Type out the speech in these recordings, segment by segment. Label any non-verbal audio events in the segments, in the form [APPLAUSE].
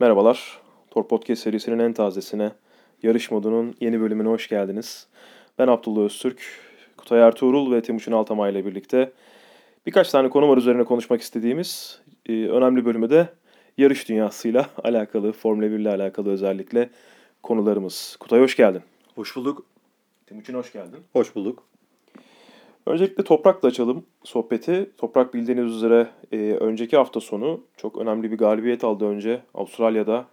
Merhabalar. Tor Podcast serisinin en tazesine, yarış modunun yeni bölümüne hoş geldiniz. Ben Abdullah Öztürk, Kutay Ertuğrul ve Timuçin Altamay ile birlikte birkaç tane konu var üzerine konuşmak istediğimiz e, önemli bölümü de yarış dünyasıyla [LAUGHS] alakalı, Formula 1 ile alakalı özellikle konularımız. Kutay hoş geldin. Hoş bulduk. Timuçin hoş geldin. Hoş bulduk. Öncelikle Toprak'la açalım sohbeti. Toprak bildiğiniz üzere e, önceki hafta sonu çok önemli bir galibiyet aldı önce Avustralya'da.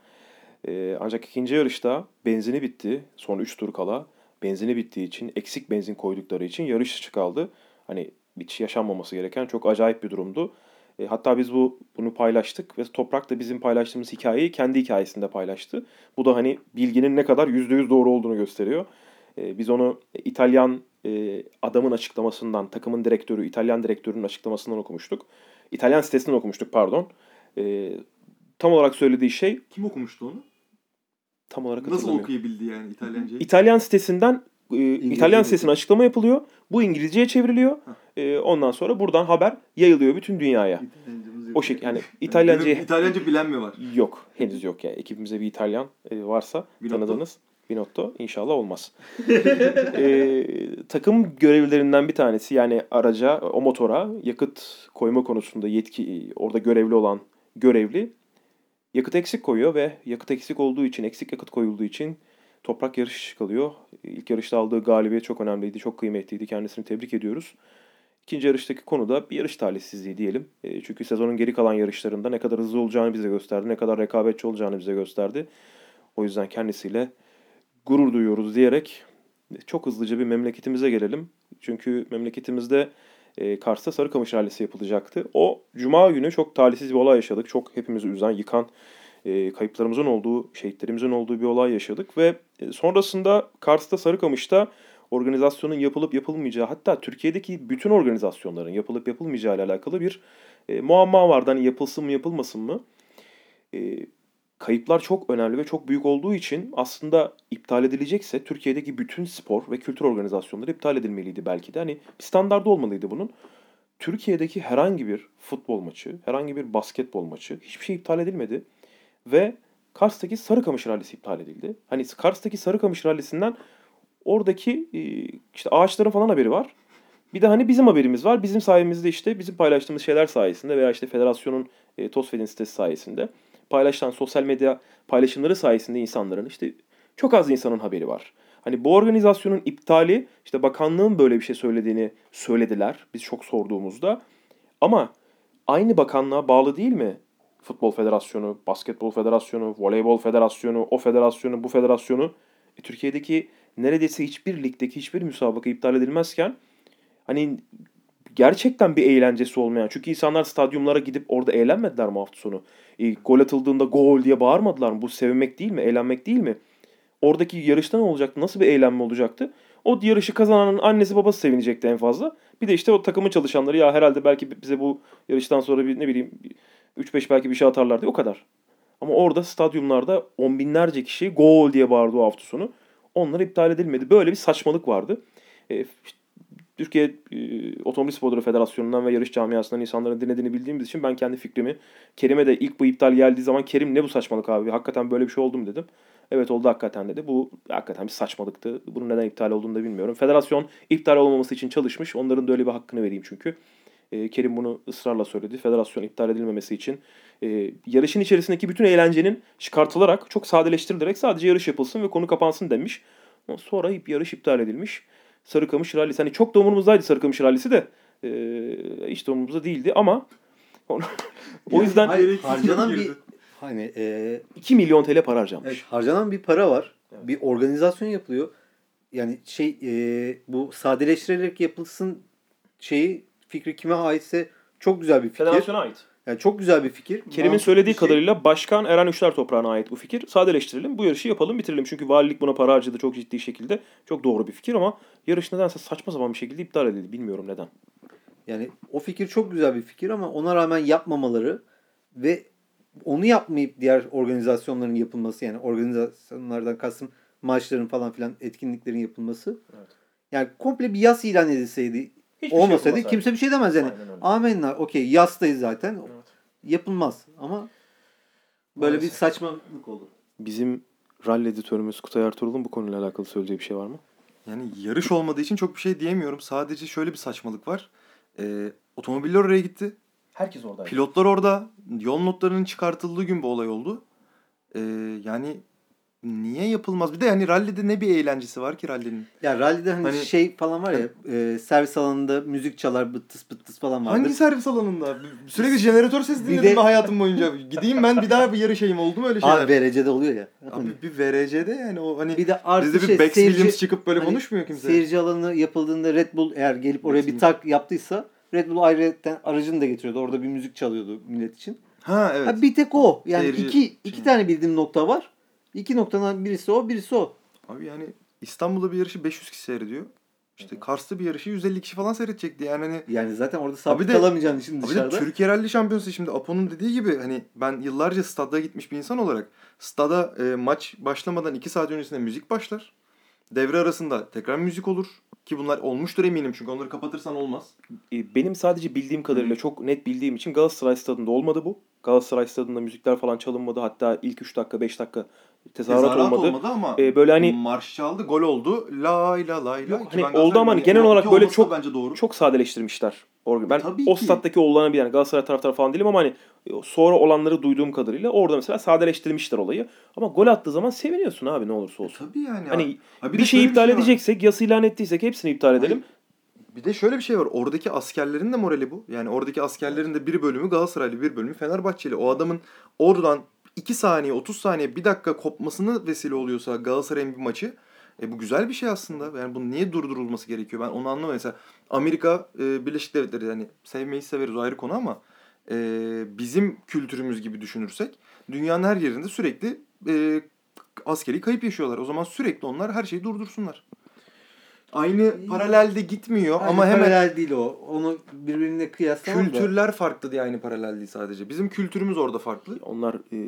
E, ancak ikinci yarışta benzini bitti. Son 3 tur kala. Benzini bittiği için, eksik benzin koydukları için yarış dışı kaldı. Hani hiç yaşanmaması gereken çok acayip bir durumdu. E, hatta biz bu bunu paylaştık ve Toprak da bizim paylaştığımız hikayeyi kendi hikayesinde paylaştı. Bu da hani bilginin ne kadar %100 doğru olduğunu gösteriyor. E, biz onu İtalyan e, adamın açıklamasından, takımın direktörü, İtalyan direktörünün açıklamasından okumuştuk. İtalyan sitesinden okumuştuk pardon. E, tam olarak söylediği şey... Kim okumuştu onu? Tam olarak Nasıl okuyabildi yani İtalyancayı? İtalyan sitesinden e, İtalyan sitesine açıklama yapılıyor. Bu İngilizceye çevriliyor. E, ondan sonra buradan haber yayılıyor bütün dünyaya. O şekilde yani İtalyanca İtalyanca bilen mi var? Yok, henüz yok yani. Ekibimize bir İtalyan e, varsa Binotto. tanıdığınız. Binotto inşallah olmaz. [LAUGHS] e, takım görevlilerinden bir tanesi yani araca, o motora yakıt koyma konusunda yetki orada görevli olan görevli yakıt eksik koyuyor ve yakıt eksik olduğu için, eksik yakıt koyulduğu için toprak yarış kalıyor. İlk yarışta aldığı galibiyet çok önemliydi, çok kıymetliydi. Kendisini tebrik ediyoruz. İkinci yarıştaki konu da bir yarış talihsizliği diyelim. E, çünkü sezonun geri kalan yarışlarında ne kadar hızlı olacağını bize gösterdi, ne kadar rekabetçi olacağını bize gösterdi. O yüzden kendisiyle gurur duyuyoruz diyerek çok hızlıca bir memleketimize gelelim. Çünkü memleketimizde e, Kars'ta Sarıkamış Rallisi yapılacaktı. O cuma günü çok talihsiz bir olay yaşadık. Çok hepimizi üzen, yıkan, e, kayıplarımızın olduğu, şehitlerimizin olduğu bir olay yaşadık. Ve e, sonrasında Kars'ta Sarıkamış'ta organizasyonun yapılıp yapılmayacağı hatta Türkiye'deki bütün organizasyonların yapılıp yapılmayacağı ile alakalı bir e, muamma vardı. Hani yapılsın mı yapılmasın mı? E, kayıplar çok önemli ve çok büyük olduğu için aslında iptal edilecekse Türkiye'deki bütün spor ve kültür organizasyonları iptal edilmeliydi belki de. Hani bir standardı olmalıydı bunun. Türkiye'deki herhangi bir futbol maçı, herhangi bir basketbol maçı hiçbir şey iptal edilmedi. Ve Kars'taki Sarıkamış Rallisi iptal edildi. Hani Kars'taki Sarıkamış Rallisi'nden oradaki e, işte ağaçların falan haberi var. Bir de hani bizim haberimiz var. Bizim sayemizde işte bizim paylaştığımız şeyler sayesinde veya işte federasyonun e, TOSFED'in sitesi sayesinde paylaşılan sosyal medya paylaşımları sayesinde insanların işte çok az insanın haberi var. Hani bu organizasyonun iptali işte bakanlığın böyle bir şey söylediğini söylediler biz çok sorduğumuzda. Ama aynı bakanlığa bağlı değil mi? Futbol Federasyonu, Basketbol Federasyonu, Voleybol Federasyonu, o federasyonu, bu federasyonu. E, Türkiye'deki neredeyse hiçbir ligdeki hiçbir müsabaka iptal edilmezken hani gerçekten bir eğlencesi olmayan. Çünkü insanlar stadyumlara gidip orada eğlenmediler mi hafta sonu? E, gol atıldığında gol diye bağırmadılar mı? Bu sevinmek değil mi? Eğlenmek değil mi? Oradaki yarışta ne olacaktı? Nasıl bir eğlenme olacaktı? O yarışı kazananın annesi babası sevinecekti en fazla. Bir de işte o takımın çalışanları ya herhalde belki bize bu yarıştan sonra bir ne bileyim 3-5 belki bir şey atarlar diye o kadar. Ama orada stadyumlarda on binlerce kişi gol diye bağırdı o hafta sonu. Onlar iptal edilmedi. Böyle bir saçmalık vardı. E, Türkiye e, Otomobil Sporları Federasyonu'ndan ve yarış camiasından insanların dinlediğini bildiğimiz için ben kendi fikrimi Kerim'e de ilk bu iptal geldiği zaman Kerim ne bu saçmalık abi hakikaten böyle bir şey oldu mu dedim. Evet oldu hakikaten dedi. Bu hakikaten bir saçmalıktı. Bunun neden iptal olduğunu da bilmiyorum. Federasyon iptal olmaması için çalışmış. Onların da öyle bir hakkını vereyim çünkü. E, Kerim bunu ısrarla söyledi. Federasyon iptal edilmemesi için e, yarışın içerisindeki bütün eğlencenin çıkartılarak çok sadeleştirilerek sadece yarış yapılsın ve konu kapansın demiş. Sonra yarış iptal edilmiş. Sarıkamış Rallisi. Hani çok da umurumuzdaydı Sarıkamış Rallisi de. E, hiç de umurumuzda değildi ama [LAUGHS] o yüzden Hayır, harcanan bir hani e, 2 milyon TL para harcamış. evet, harcanan bir para var. Evet. Bir organizasyon yapılıyor. Yani şey e, bu sadeleştirerek yapılsın şeyi fikri kime aitse çok güzel bir fikir. Federasyona ait. Yani çok güzel bir fikir. Kerim'in söylediği şey. kadarıyla Başkan Eren Üçler Toprağı'na ait bu fikir. Sadeleştirelim, bu yarışı yapalım, bitirelim. Çünkü valilik buna para harcadı çok ciddi şekilde. Çok doğru bir fikir ama yarış nedense saçma sapan bir şekilde iptal edildi. Bilmiyorum neden. Yani o fikir çok güzel bir fikir ama ona rağmen yapmamaları ve onu yapmayıp diğer organizasyonların yapılması yani organizasyonlardan kastım maçların falan filan etkinliklerin yapılması. Evet. Yani komple bir yas ilan edilseydi Hiçbir şey olmasaydı yapılmasaydı. kimse bir şey demez yani. Amenna okey yastayız zaten Evet. Yapılmaz ama Böyle bir Maalesef. saçmalık oldu. Bizim rally editörümüz Kutay Ertuğrul'un bu konuyla alakalı söyleyeceği bir şey var mı? Yani yarış olmadığı için çok bir şey diyemiyorum. Sadece şöyle bir saçmalık var. Ee, otomobiller oraya gitti. Herkes orada. Pilotlar orada. Yol notlarının çıkartıldığı gün bu olay oldu. Ee, yani niye yapılmaz? Bir de yani rallide ne bir eğlencesi var ki rallinin? Ya rallide hani, Hani- şey falan var ya e, servis alanında müzik çalar bıttıs bıttıs falan vardır. Hangi servis alanında? Sürekli jeneratör sesi Bir dinledim de- hayatım boyunca. Gideyim ben bir daha bir yarışayım oldu mu öyle şeyler? Abi VRC'de oluyor ya. Abi bir VRC'de yani o hani bir de artı bizde bir şey, Bex seyirci- Williams çıkıp böyle hani konuşmuyor kimse. Seyirci alanı yapıldığında Red Bull eğer gelip oraya bir Bex tak yaptıysa Red Bull ayrıca aracını da getiriyordu. Orada bir müzik çalıyordu millet için. Ha evet. Ha, bir tek o. Yani Seyirci iki, şey. iki tane bildiğim nokta var. İki noktadan birisi o, birisi o. Abi yani İstanbul'da bir yarışı 500 kişi seyrediyor. İşte Kars'ta bir yarışı 150 kişi falan seyredecekti. Yani hani Yani zaten orada sabit de- kalamayacaksın işin Abi de dışarıda. Türkiye Rally Şampiyonası şimdi Apo'nun dediği gibi hani ben yıllarca stada gitmiş bir insan olarak stada e, maç başlamadan 2 saat öncesinde müzik başlar. Devre arasında tekrar müzik olur. Ki bunlar olmuştur eminim çünkü onları kapatırsan olmaz. E, Benim sadece bildiğim kadarıyla çok net bildiğim için Galatasaray stadında olmadı bu. Galatasaray stadında müzikler falan çalınmadı. Hatta ilk 3 dakika 5 dakika tezahürat, Tezahürat olmadı. olmadı ama E, böyle hani marş çaldı, gol oldu. Lay la lay la. Yok, hani oldu ama hani genel olarak böyle çok- bence doğru. çok sadeleştirmişler. Ben Tabii o ki. stat'taki olanı bir yani Galatasaray taraftarı falan değilim ama hani sonra olanları duyduğum kadarıyla orada mesela sadeleştirmişler olayı. Ama gol attığı zaman seviniyorsun abi ne olursa olsun. Tabii yani. Hani Ha, bir, de şeyi iptal şey var. edeceksek, yas ilan ettiysek hepsini iptal edelim. Bir de şöyle bir şey var. Oradaki askerlerin de morali bu. Yani oradaki askerlerin de bir bölümü Galatasaraylı, bir bölümü Fenerbahçeli. O adamın oradan 2 saniye, 30 saniye, bir dakika kopmasını vesile oluyorsa Galatasaray'ın bir maçı e bu güzel bir şey aslında. Yani bunun niye durdurulması gerekiyor? Ben onu anlamıyorum. Mesela Amerika e, Birleşik Devletleri yani sevmeyi severiz o ayrı konu ama e, bizim kültürümüz gibi düşünürsek dünyanın her yerinde sürekli e, askeri kayıp yaşıyorlar. O zaman sürekli onlar her şeyi durdursunlar. Aynı paralelde gitmiyor Aynı ama hemen paralel değil o. Onu birbirine kıyaslamam da. kültürler farklı diye aynı paralel değil sadece. Bizim kültürümüz orada farklı. Onlar e,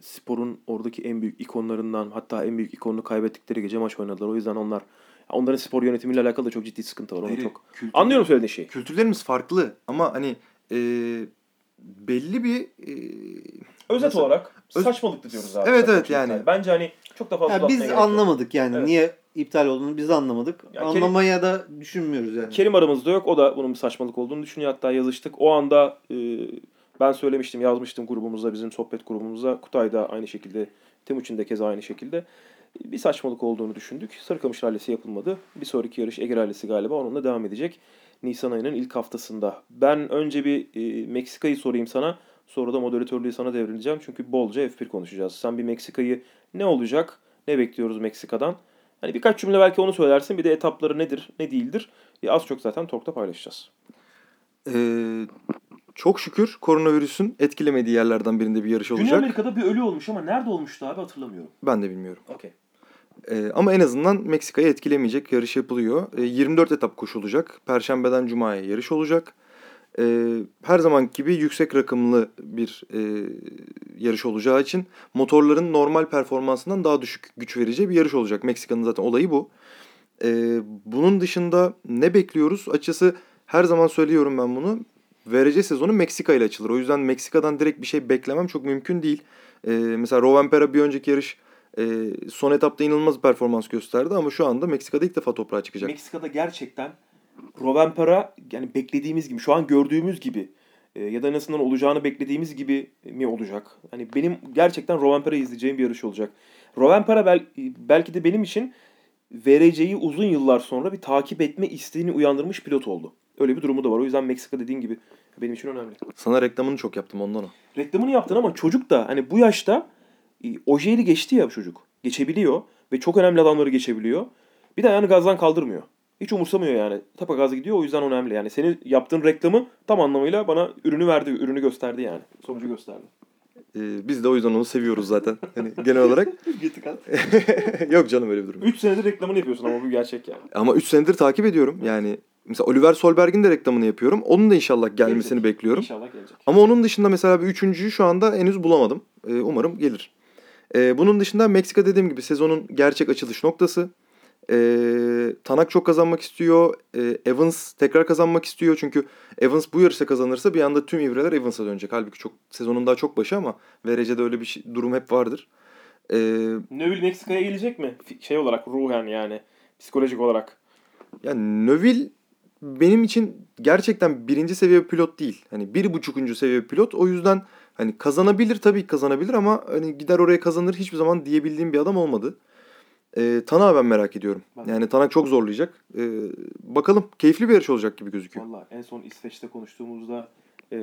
sporun oradaki en büyük ikonlarından hatta en büyük ikonunu kaybettikleri gece maç oynadılar. O yüzden onlar onların spor yönetimiyle alakalı da çok ciddi sıkıntı var. Onu Hayır, çok kültür- anlıyorum söylediğin şeyi. Kültürlerimiz farklı ama hani e, belli bir e, Özet Nasıl- olarak Öz- saçmalıktı diyoruz abi. Evet, evet, iptal. yani. Bence hani çok da fazla Ya uzatmaya biz gerek yok. anlamadık yani. Evet. Niye iptal olduğunu biz anlamadık. Ya Kerim- Anlamaya da düşünmüyoruz yani. Kerim aramızda yok. O da bunun bir saçmalık olduğunu düşünüyor. Hatta yazıştık. O anda e, ben söylemiştim, yazmıştım grubumuzda, bizim sohbet grubumuzda. Kutay da aynı şekilde, Timuçin de keza aynı şekilde. Bir saçmalık olduğunu düşündük. Sarıkamış rallisi yapılmadı. Bir sonraki yarış Ege rallisi galiba onunla devam edecek. Nisan ayının ilk haftasında. Ben önce bir e, Meksika'yı sorayım sana. Sonra da moderatörlüğü sana devredeceğim. Çünkü bolca F1 konuşacağız. Sen bir Meksika'yı ne olacak? Ne bekliyoruz Meksika'dan? Hani birkaç cümle belki onu söylersin. Bir de etapları nedir, ne değildir? E, az çok zaten Tork'ta paylaşacağız. e, çok şükür koronavirüsün etkilemediği yerlerden birinde bir yarış Güney olacak. Amerika'da bir ölü olmuş ama nerede olmuştu abi hatırlamıyorum. Ben de bilmiyorum. Okey. E, ama en azından Meksika'yı etkilemeyecek yarış yapılıyor. E, 24 etap koşulacak. Perşembeden Cuma'ya yarış olacak. E, her zaman gibi yüksek rakımlı bir e, yarış olacağı için motorların normal performansından daha düşük güç vereceği bir yarış olacak. Meksika'nın zaten olayı bu. E, bunun dışında ne bekliyoruz? Açıkçası her zaman söylüyorum ben bunu. VRC sezonu Meksika ile açılır. O yüzden Meksika'dan direkt bir şey beklemem çok mümkün değil. E, mesela Rovanpera bir önceki yarış e, son etapta inanılmaz bir performans gösterdi ama şu anda Meksika'da ilk defa toprağa çıkacak. Meksika'da gerçekten Rovanpera yani beklediğimiz gibi, şu an gördüğümüz gibi e, ya da en azından olacağını beklediğimiz gibi mi olacak? Hani benim gerçekten Rovanpera'yı izleyeceğim bir yarış olacak. Rovanpera bel, belki de benim için VRC'yi uzun yıllar sonra bir takip etme isteğini uyandırmış pilot oldu. Öyle bir durumu da var. O yüzden Meksika dediğin gibi benim için önemli. Sana reklamını çok yaptım ondan o. reklamını yaptın ama çocuk da hani bu yaşta ojeyi geçti ya bu çocuk. Geçebiliyor ve çok önemli adamları geçebiliyor. Bir de ayağını gazdan kaldırmıyor. Hiç umursamıyor yani. Tapa gaz gidiyor o yüzden önemli. Yani senin yaptığın reklamı tam anlamıyla bana ürünü verdi, ürünü gösterdi yani. Sonucu gösterdi. Ee, biz de o yüzden onu seviyoruz zaten. Hani genel olarak. [LAUGHS] [LAUGHS] Yok canım öyle bir durum. 3 senedir reklamını yapıyorsun ama bu gerçek yani. Ama 3 senedir takip ediyorum. Yani mesela Oliver Solberg'in de reklamını yapıyorum. Onun da inşallah gelmesini Gelecek. bekliyorum. İnşallah gelecek. Ama onun dışında mesela bir üçüncüyü şu anda henüz bulamadım. Ee, umarım gelir. Ee, bunun dışında Meksika dediğim gibi sezonun gerçek açılış noktası. E, Tanak çok kazanmak istiyor. E, Evans tekrar kazanmak istiyor. Çünkü Evans bu yarışta kazanırsa bir anda tüm ivreler Evans'a dönecek. Halbuki çok sezonun daha çok başı ama VRC'de öyle bir şey- durum hep vardır. E, Neville Meksika'ya gelecek mi? Şey olarak ruhen yani psikolojik olarak. yani Neville benim için gerçekten birinci seviye pilot değil. Hani bir buçukuncu seviye pilot. O yüzden hani kazanabilir tabii ki kazanabilir ama hani gider oraya kazanır hiçbir zaman diyebildiğim bir adam olmadı. Ee, Tanak'ı ben merak ediyorum. Ben. Yani Tanak çok zorlayacak. Ee, bakalım keyifli bir yarış olacak gibi gözüküyor. Valla en son İsveç'te konuştuğumuzda e,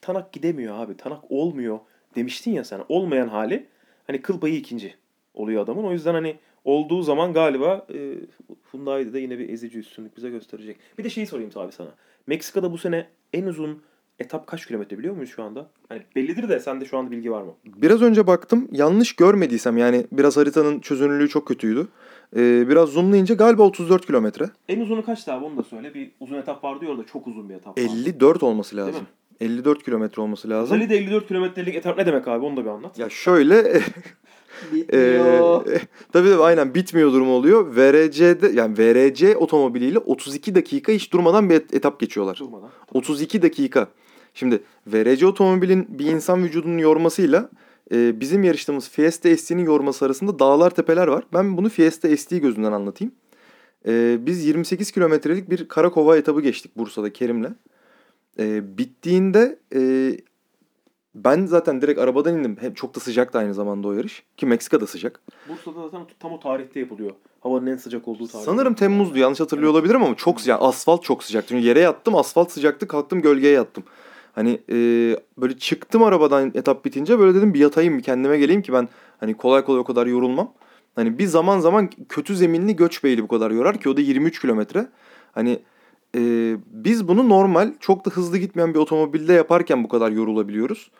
Tanak gidemiyor abi. Tanak olmuyor demiştin ya sen. Olmayan hali hani kıl payı ikinci oluyor adamın. O yüzden hani olduğu zaman galiba e, Hyundai'de de yine bir ezici üstünlük bize gösterecek. Bir de şeyi sorayım abi sana. Meksika'da bu sene en uzun etap kaç kilometre biliyor muyuz şu anda? Hani bellidir de sende şu anda bilgi var mı? Biraz önce baktım yanlış görmediysem yani biraz haritanın çözünürlüğü çok kötüydü. Ee, biraz zoomlayınca galiba 34 kilometre. En uzunu kaçtı abi onu da söyle. Bir uzun etap vardı ya orada çok uzun bir etap vardı. 54 olması Değil lazım. 54 kilometre olması lazım. Zali'de 54 kilometrelik etap ne demek abi onu da bir anlat. Ya şöyle [LAUGHS] Bitmiyor. Ee, tabii tabii aynen bitmiyor durumu oluyor. VRC'de yani VRC otomobiliyle 32 dakika hiç durmadan bir et- etap geçiyorlar. Durmadan. 32 dakika. Şimdi VRC otomobilin bir insan vücudunun yormasıyla e, bizim yarıştığımız Fiesta ST'nin yorması arasında dağlar tepeler var. Ben bunu Fiesta ST gözünden anlatayım. E, biz 28 kilometrelik bir Karakova etabı geçtik Bursa'da Kerim'le. E, bittiğinde e, ben zaten direkt arabadan indim. Hem çok da sıcaktı aynı zamanda o yarış. Ki Meksika'da sıcak. Bursa'da zaten tam o tarihte yapılıyor. Havanın en sıcak olduğu tarih. Sanırım Temmuz'du yanlış hatırlıyor olabilirim ama çok sıcak. Asfalt çok sıcak. Çünkü yere yattım asfalt sıcaktı kalktım gölgeye yattım. Hani e, böyle çıktım arabadan etap bitince böyle dedim bir yatayım bir kendime geleyim ki ben hani kolay kolay o kadar yorulmam. Hani bir zaman zaman kötü zeminli Göçbeyli bu kadar yorar ki o da 23 kilometre. Hani e, biz bunu normal çok da hızlı gitmeyen bir otomobilde yaparken bu kadar yorulabiliyoruz.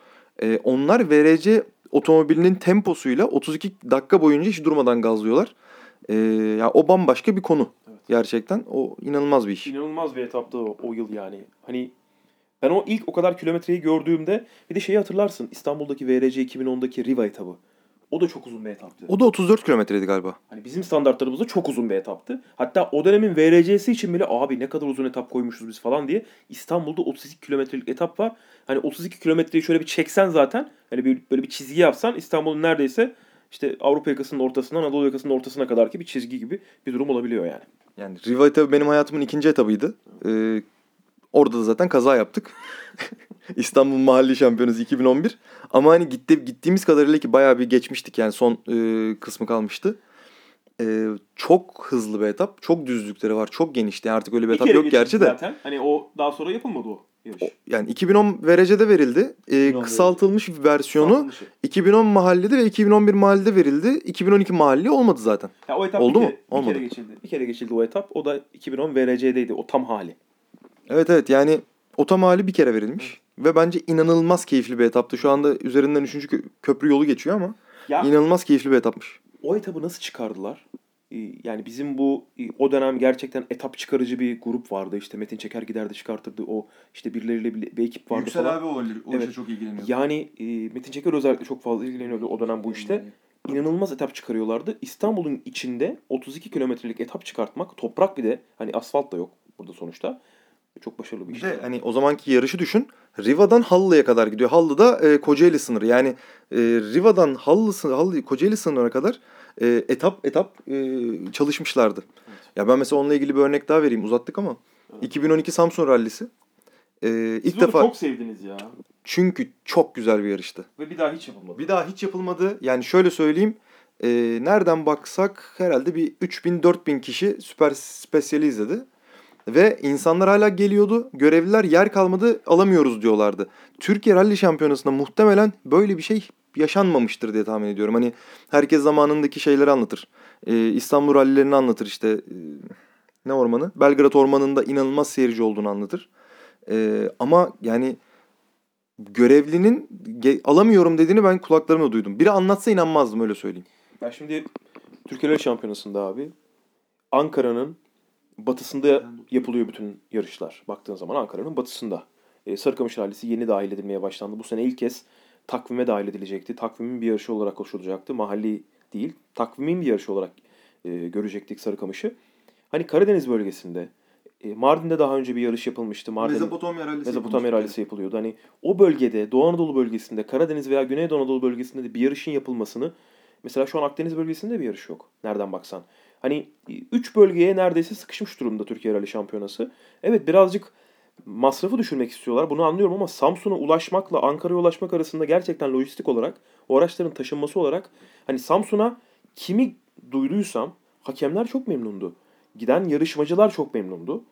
E, onlar VRC otomobilinin temposuyla 32 dakika boyunca hiç durmadan gazlıyorlar. E, ya o bambaşka bir konu. Evet. Gerçekten o inanılmaz bir iş. İnanılmaz bir etaptı o, o yıl yani. Hani ben o ilk o kadar kilometreyi gördüğümde bir de şeyi hatırlarsın. İstanbul'daki VRC 2010'daki Riva etabı. O da çok uzun bir etaptı. O da 34 kilometreydi galiba. Hani bizim standartlarımızda çok uzun bir etaptı. Hatta o dönemin VRC'si için bile abi ne kadar uzun etap koymuşuz biz falan diye İstanbul'da 32 kilometrelik etap var. Hani 32 kilometreyi şöyle bir çeksen zaten hani bir, böyle bir çizgi yapsan İstanbul'un neredeyse işte Avrupa yakasının ortasından Anadolu yakasının ortasına kadar ki bir çizgi gibi bir durum olabiliyor yani. Yani Riva etabı benim hayatımın ikinci etabıydı. Ee, orada da zaten kaza yaptık. [LAUGHS] İstanbul Mahalli Şampiyonası 2011. Ama hani gitti, gittiğimiz kadarıyla ki bayağı bir geçmiştik yani son e, kısmı kalmıştı. E, çok hızlı bir etap. Çok düzlükleri var. Çok genişti. Yani artık öyle bir, Bir etap yok gerçi de. Zaten. Hani o daha sonra yapılmadı o yarış. O- Yani 2010 VRC'de verildi. E, 2010 kısaltılmış bir versiyonu Saltılışı. 2010 mahallede ve 2011 mahallede verildi. 2012 mahalli olmadı zaten. Ya o etap Oldu bir mu? kere, Bir Olmadı. kere geçildi. Bir kere geçildi o etap. O da 2010 VRC'deydi. O tam hali. Evet evet yani otomali bir kere verilmiş. Ve bence inanılmaz keyifli bir etaptı. Şu anda üzerinden 3. köprü yolu geçiyor ama Ya inanılmaz keyifli bir etapmış. o etabı nasıl çıkardılar? Ee, Yani bizim bu e, o dönem gerçekten etap çıkarıcı bir grup vardı. İşte Metin Çeker giderdi çıkartırdı. O işte birileriyle bir, bir ekip vardı falan. o, o işe Evet. çok ilgileniyor. Yani e, Metin Çeker özellikle çok fazla ilgileniyordu o dönem bu işte. İnanılmaz etap çıkarıyorlardı. İstanbul'un içinde 32 kilometrelik etap çıkartmak, toprak bir de hani asfalt da yok burada sonuçta. Çok başarılı bir iş. de hani o zamanki yarışı düşün. Riva'dan Hallı'ya kadar gidiyor. Hallı da e, Kocaeli sınırı. Yani e, Riva'dan Hallı, sınırı- Hallı Kocaeli sınırına kadar e, etap etap e, çalışmışlardı. Ya ben mesela onunla ilgili bir örnek daha vereyim. Uzattık ama. Evet. 2012 Samsun Rallisi. E, ilk Siz defa çok sevdiniz ya. çünkü çok güzel bir yarıştı. Ve bir daha hiç yapılmadı. Bir daha hiç yapılmadı. Yani şöyle söyleyeyim. e, nereden baksak herhalde bir 3000-4000 kişi süper spesiyali izledi. Ve insanlar hala geliyordu. Görevliler yer kalmadı alamıyoruz diyorlardı. Türkiye Rally Şampiyonası'nda muhtemelen böyle bir şey yaşanmamıştır diye tahmin ediyorum. Hani herkes zamanındaki şeyleri anlatır. E, İstanbul rallilerini anlatır işte. E, ne ormanı? Belgrad Ormanı'nda inanılmaz seyirci olduğunu anlatır. E, ama yani görevlinin alamıyorum dediğini ben kulaklarımla duydum. Biri anlatsa inanmazdım öyle söyleyeyim. Ben şimdi Türkiye Rally Şampiyonası'nda abi Ankara'nın batısında yapılıyor bütün yarışlar. Baktığın zaman Ankara'nın batısında. E, Sarıkamış Rallisi yeni dahil edilmeye başlandı. Bu sene ilk kez takvime dahil edilecekti. Takvimin bir yarışı olarak koşulacaktı. Mahalli değil. Takvimin bir yarışı olarak e, görecektik Sarıkamış'ı. Hani Karadeniz bölgesinde e, Mardin'de daha önce bir yarış yapılmıştı. Mardin Mezopotamya rallisi. Mezopotamya rallisi yapılıyordu. Hani o bölgede, Doğu Anadolu bölgesinde, Karadeniz veya Güneydoğu Anadolu bölgesinde de bir yarışın yapılmasını mesela şu an Akdeniz bölgesinde bir yarış yok. Nereden baksan. Hani 3 bölgeye neredeyse sıkışmış durumda Türkiye Rally Şampiyonası. Evet birazcık masrafı düşürmek istiyorlar. Bunu anlıyorum ama Samsun'a ulaşmakla Ankara'ya ulaşmak arasında gerçekten lojistik olarak o araçların taşınması olarak hani Samsun'a kimi duyduysam hakemler çok memnundu. Giden yarışmacılar çok memnundu.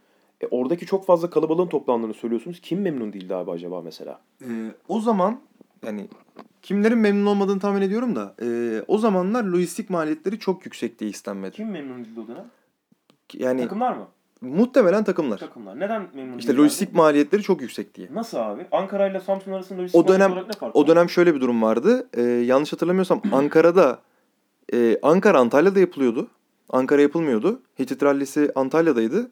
E, oradaki çok fazla kalabalığın toplandığını söylüyorsunuz. Kim memnun değildi abi acaba mesela? Ee, o zaman yani kimlerin memnun olmadığını tahmin ediyorum da e, o zamanlar lojistik maliyetleri çok yüksek diye istenmedi. Kim memnun değildi o dönem? Yani Takımlar mı? muhtemelen takımlar. Takımlar. Neden memnun İşte lojistik maliyetleri çok yüksek diye. Nasıl abi? Ankara ile Samsun arasında lojistik O dönem olarak ne fark o var? dönem şöyle bir durum vardı. Ee, yanlış hatırlamıyorsam [CLEARS THROAT] Ankara'da e, Ankara Antalya'da yapılıyordu. Ankara yapılmıyordu. Hitit Rallisi Antalya'daydı.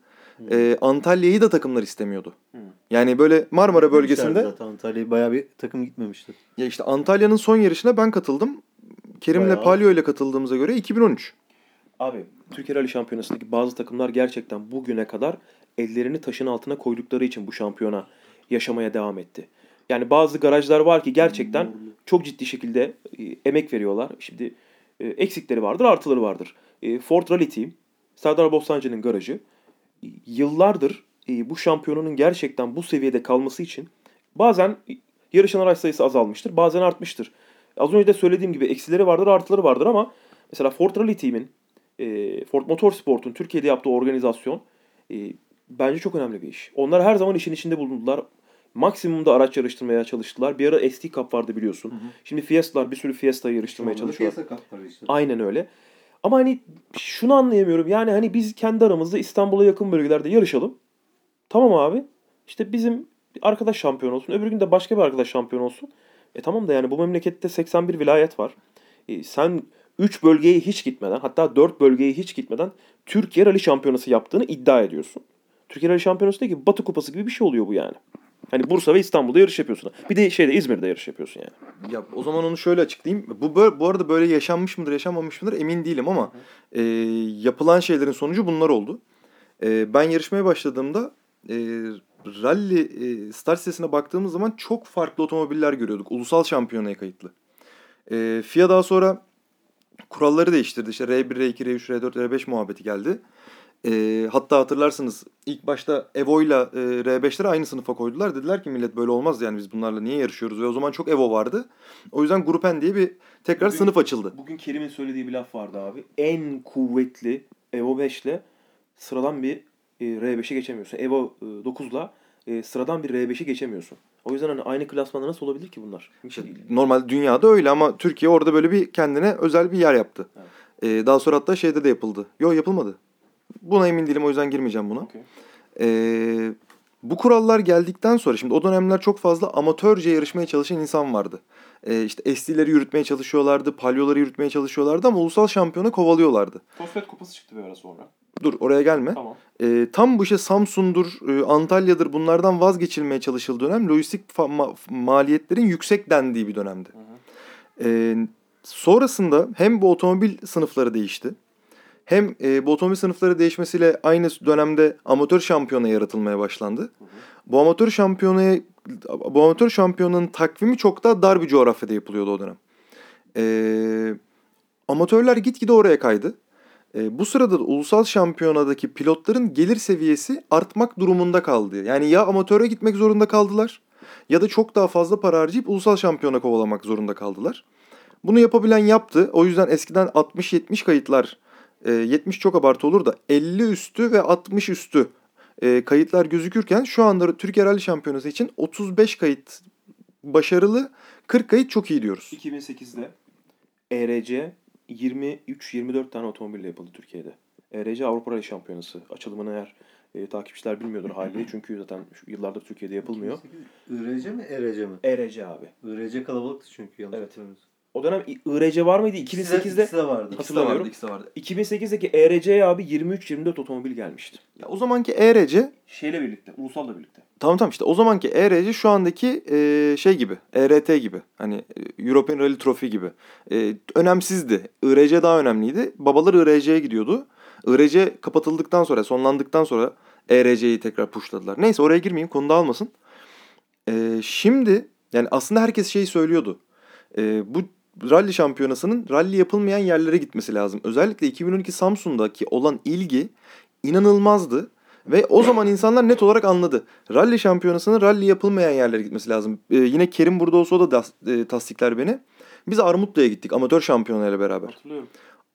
Ee, Antalya'yı da takımlar istemiyordu. Hı. Yani böyle Marmara bölgesinde Zaten Antalya'ya bayağı bir takım gitmemişti. ya işte Antalya'nın son yarışına ben katıldım. Kerim'le Bayağı. Palio ile katıldığımıza göre 2013. Abi Türkiye Rally Şampiyonası'ndaki bazı takımlar gerçekten bugüne kadar ellerini taşın altına koydukları için bu şampiyona yaşamaya devam etti. Yani bazı garajlar var ki gerçekten çok ciddi şekilde e, emek veriyorlar. Şimdi e, eksikleri vardır, artıları vardır. E, Ford Rally Team, Serdar Bostancı'nın garajı e, yıllardır e, bu şampiyonunun gerçekten bu seviyede kalması için bazen yarışan araç sayısı azalmıştır, bazen artmıştır. Az önce de söylediğim gibi eksileri vardır, artıları vardır ama mesela Ford Rally Team'in, e, Ford Motorsport'un Türkiye'de yaptığı organizasyon e, bence çok önemli bir iş. Onlar her zaman işin içinde bulundular. Maksimumda araç yarıştırmaya çalıştılar. Bir ara SD Cup vardı biliyorsun. Şimdi Fiesta'lar bir sürü Fiesta'yı yarıştırmaya çalışıyorlar. işte. Aynen öyle. Ama hani şunu anlayamıyorum. Yani hani biz kendi aramızda İstanbul'a yakın bölgelerde yarışalım. Tamam abi. İşte bizim arkadaş şampiyon olsun. Öbür gün de başka bir arkadaş şampiyon olsun. E tamam da yani bu memlekette 81 vilayet var. E, sen 3 bölgeye hiç gitmeden hatta 4 bölgeye hiç gitmeden Türkiye Rally Şampiyonası yaptığını iddia ediyorsun. Türkiye Rally Şampiyonası değil ki Batı Kupası gibi bir şey oluyor bu yani. Hani Bursa ve İstanbul'da yarış yapıyorsun. Bir de şeyde İzmir'de yarış yapıyorsun yani. Ya o zaman onu şöyle açıklayayım. Bu böyle, bu arada böyle yaşanmış mıdır, yaşanmamış mıdır emin değilim ama e, yapılan şeylerin sonucu bunlar oldu. E, ben yarışmaya başladığımda e, rally e, start sitesine baktığımız zaman çok farklı otomobiller görüyorduk. Ulusal şampiyonaya kayıtlı. E, FIA daha sonra kuralları değiştirdi. İşte R1, R2, R3, R4, R5 muhabbeti geldi. E, hatta hatırlarsınız ilk başta Evo ile e, R5'leri aynı sınıfa koydular. Dediler ki millet böyle olmaz yani biz bunlarla niye yarışıyoruz? Ve o zaman çok Evo vardı. O yüzden Grup N diye bir tekrar Bugün- sınıf açıldı. Bugün Kerim'in söylediği bir laf vardı abi. En kuvvetli Evo 5 ile sıradan bir e, R5'i geçemiyorsun. Evo e, 9'la e, sıradan bir R5'i geçemiyorsun. O yüzden hani aynı klasmanda nasıl olabilir ki bunlar? İşte normal dünyada öyle ama Türkiye orada böyle bir kendine özel bir yer yaptı. Evet. Ee, daha sonra hatta şeyde de yapıldı. Yok yapılmadı. Buna emin değilim o yüzden girmeyeceğim buna. Okey. Ee, bu kurallar geldikten sonra şimdi o dönemler çok fazla amatörce yarışmaya çalışan insan vardı. Ee, işte ST'leri yürütmeye çalışıyorlardı, palyoları yürütmeye çalışıyorlardı ama ulusal şampiyona kovalıyorlardı. Fosfet kupası çıktı bir ara sonra. Dur oraya gelme. Tamam. Ee, tam bu işte Samsun'dur, e, Antalya'dır bunlardan vazgeçilmeye çalışıldığı dönem lojistik ma- maliyetlerin yüksek dendiği bir dönemdi. Ee, sonrasında hem bu otomobil sınıfları değişti. Hem e, bu otomobil sınıfları değişmesiyle aynı dönemde amatör şampiyona yaratılmaya başlandı. Bu amatör şampiyonaya bu amatör şampiyonanın takvimi çok daha dar bir coğrafyada yapılıyordu o dönem. Ee, amatörler gitgide oraya kaydı. Ee, bu sırada da ulusal şampiyonadaki pilotların gelir seviyesi artmak durumunda kaldı. Yani ya amatöre gitmek zorunda kaldılar ya da çok daha fazla para harcayıp ulusal şampiyona kovalamak zorunda kaldılar. Bunu yapabilen yaptı. O yüzden eskiden 60-70 kayıtlar, e, 70 çok abartı olur da 50 üstü ve 60 üstü e, kayıtlar gözükürken şu anda Türkiye Rally Şampiyonası için 35 kayıt başarılı, 40 kayıt çok iyi diyoruz. 2008'de ERC 23-24 tane otomobille yapıldı Türkiye'de. ERC Avrupa Rally Şampiyonası. Açılımını eğer e, takipçiler bilmiyordur haliyle [LAUGHS] çünkü zaten yıllardır Türkiye'de yapılmıyor. IRC mi ERC mi? ERC abi. IRC kalabalıktı çünkü yanlış Evet. hatırlamıyorsam. O dönem IRC var mıydı? İkisi de- 2008'de ikisi de vardı. İkisi de vardı, hatırlamıyorum. ikisi de vardı. 2008'deki ERC'ye abi 23-24 otomobil gelmişti. Ya o zamanki ERC Şeyle birlikte, ulusalla birlikte. Tamam tamam işte o zamanki ERC şu andaki e, şey gibi. ERT gibi. Hani e, European Rally Trophy gibi. E, önemsizdi. IRC daha önemliydi. Babalar IRC'ye gidiyordu. IRC kapatıldıktan sonra, sonlandıktan sonra ERC'yi tekrar pushladılar. Neyse oraya girmeyeyim. Konu dağılmasın. E, şimdi yani aslında herkes şeyi söylüyordu. E, bu rally şampiyonasının rally yapılmayan yerlere gitmesi lazım. Özellikle 2012 Samsun'daki olan ilgi inanılmazdı. Ve o zaman insanlar net olarak anladı. Rally şampiyonasının rally yapılmayan yerlere gitmesi lazım. Ee, yine Kerim burada olsa o da das, e, tasdikler beni. Biz Armutlu'ya gittik amatör şampiyonayla beraber. Hatırlıyorum.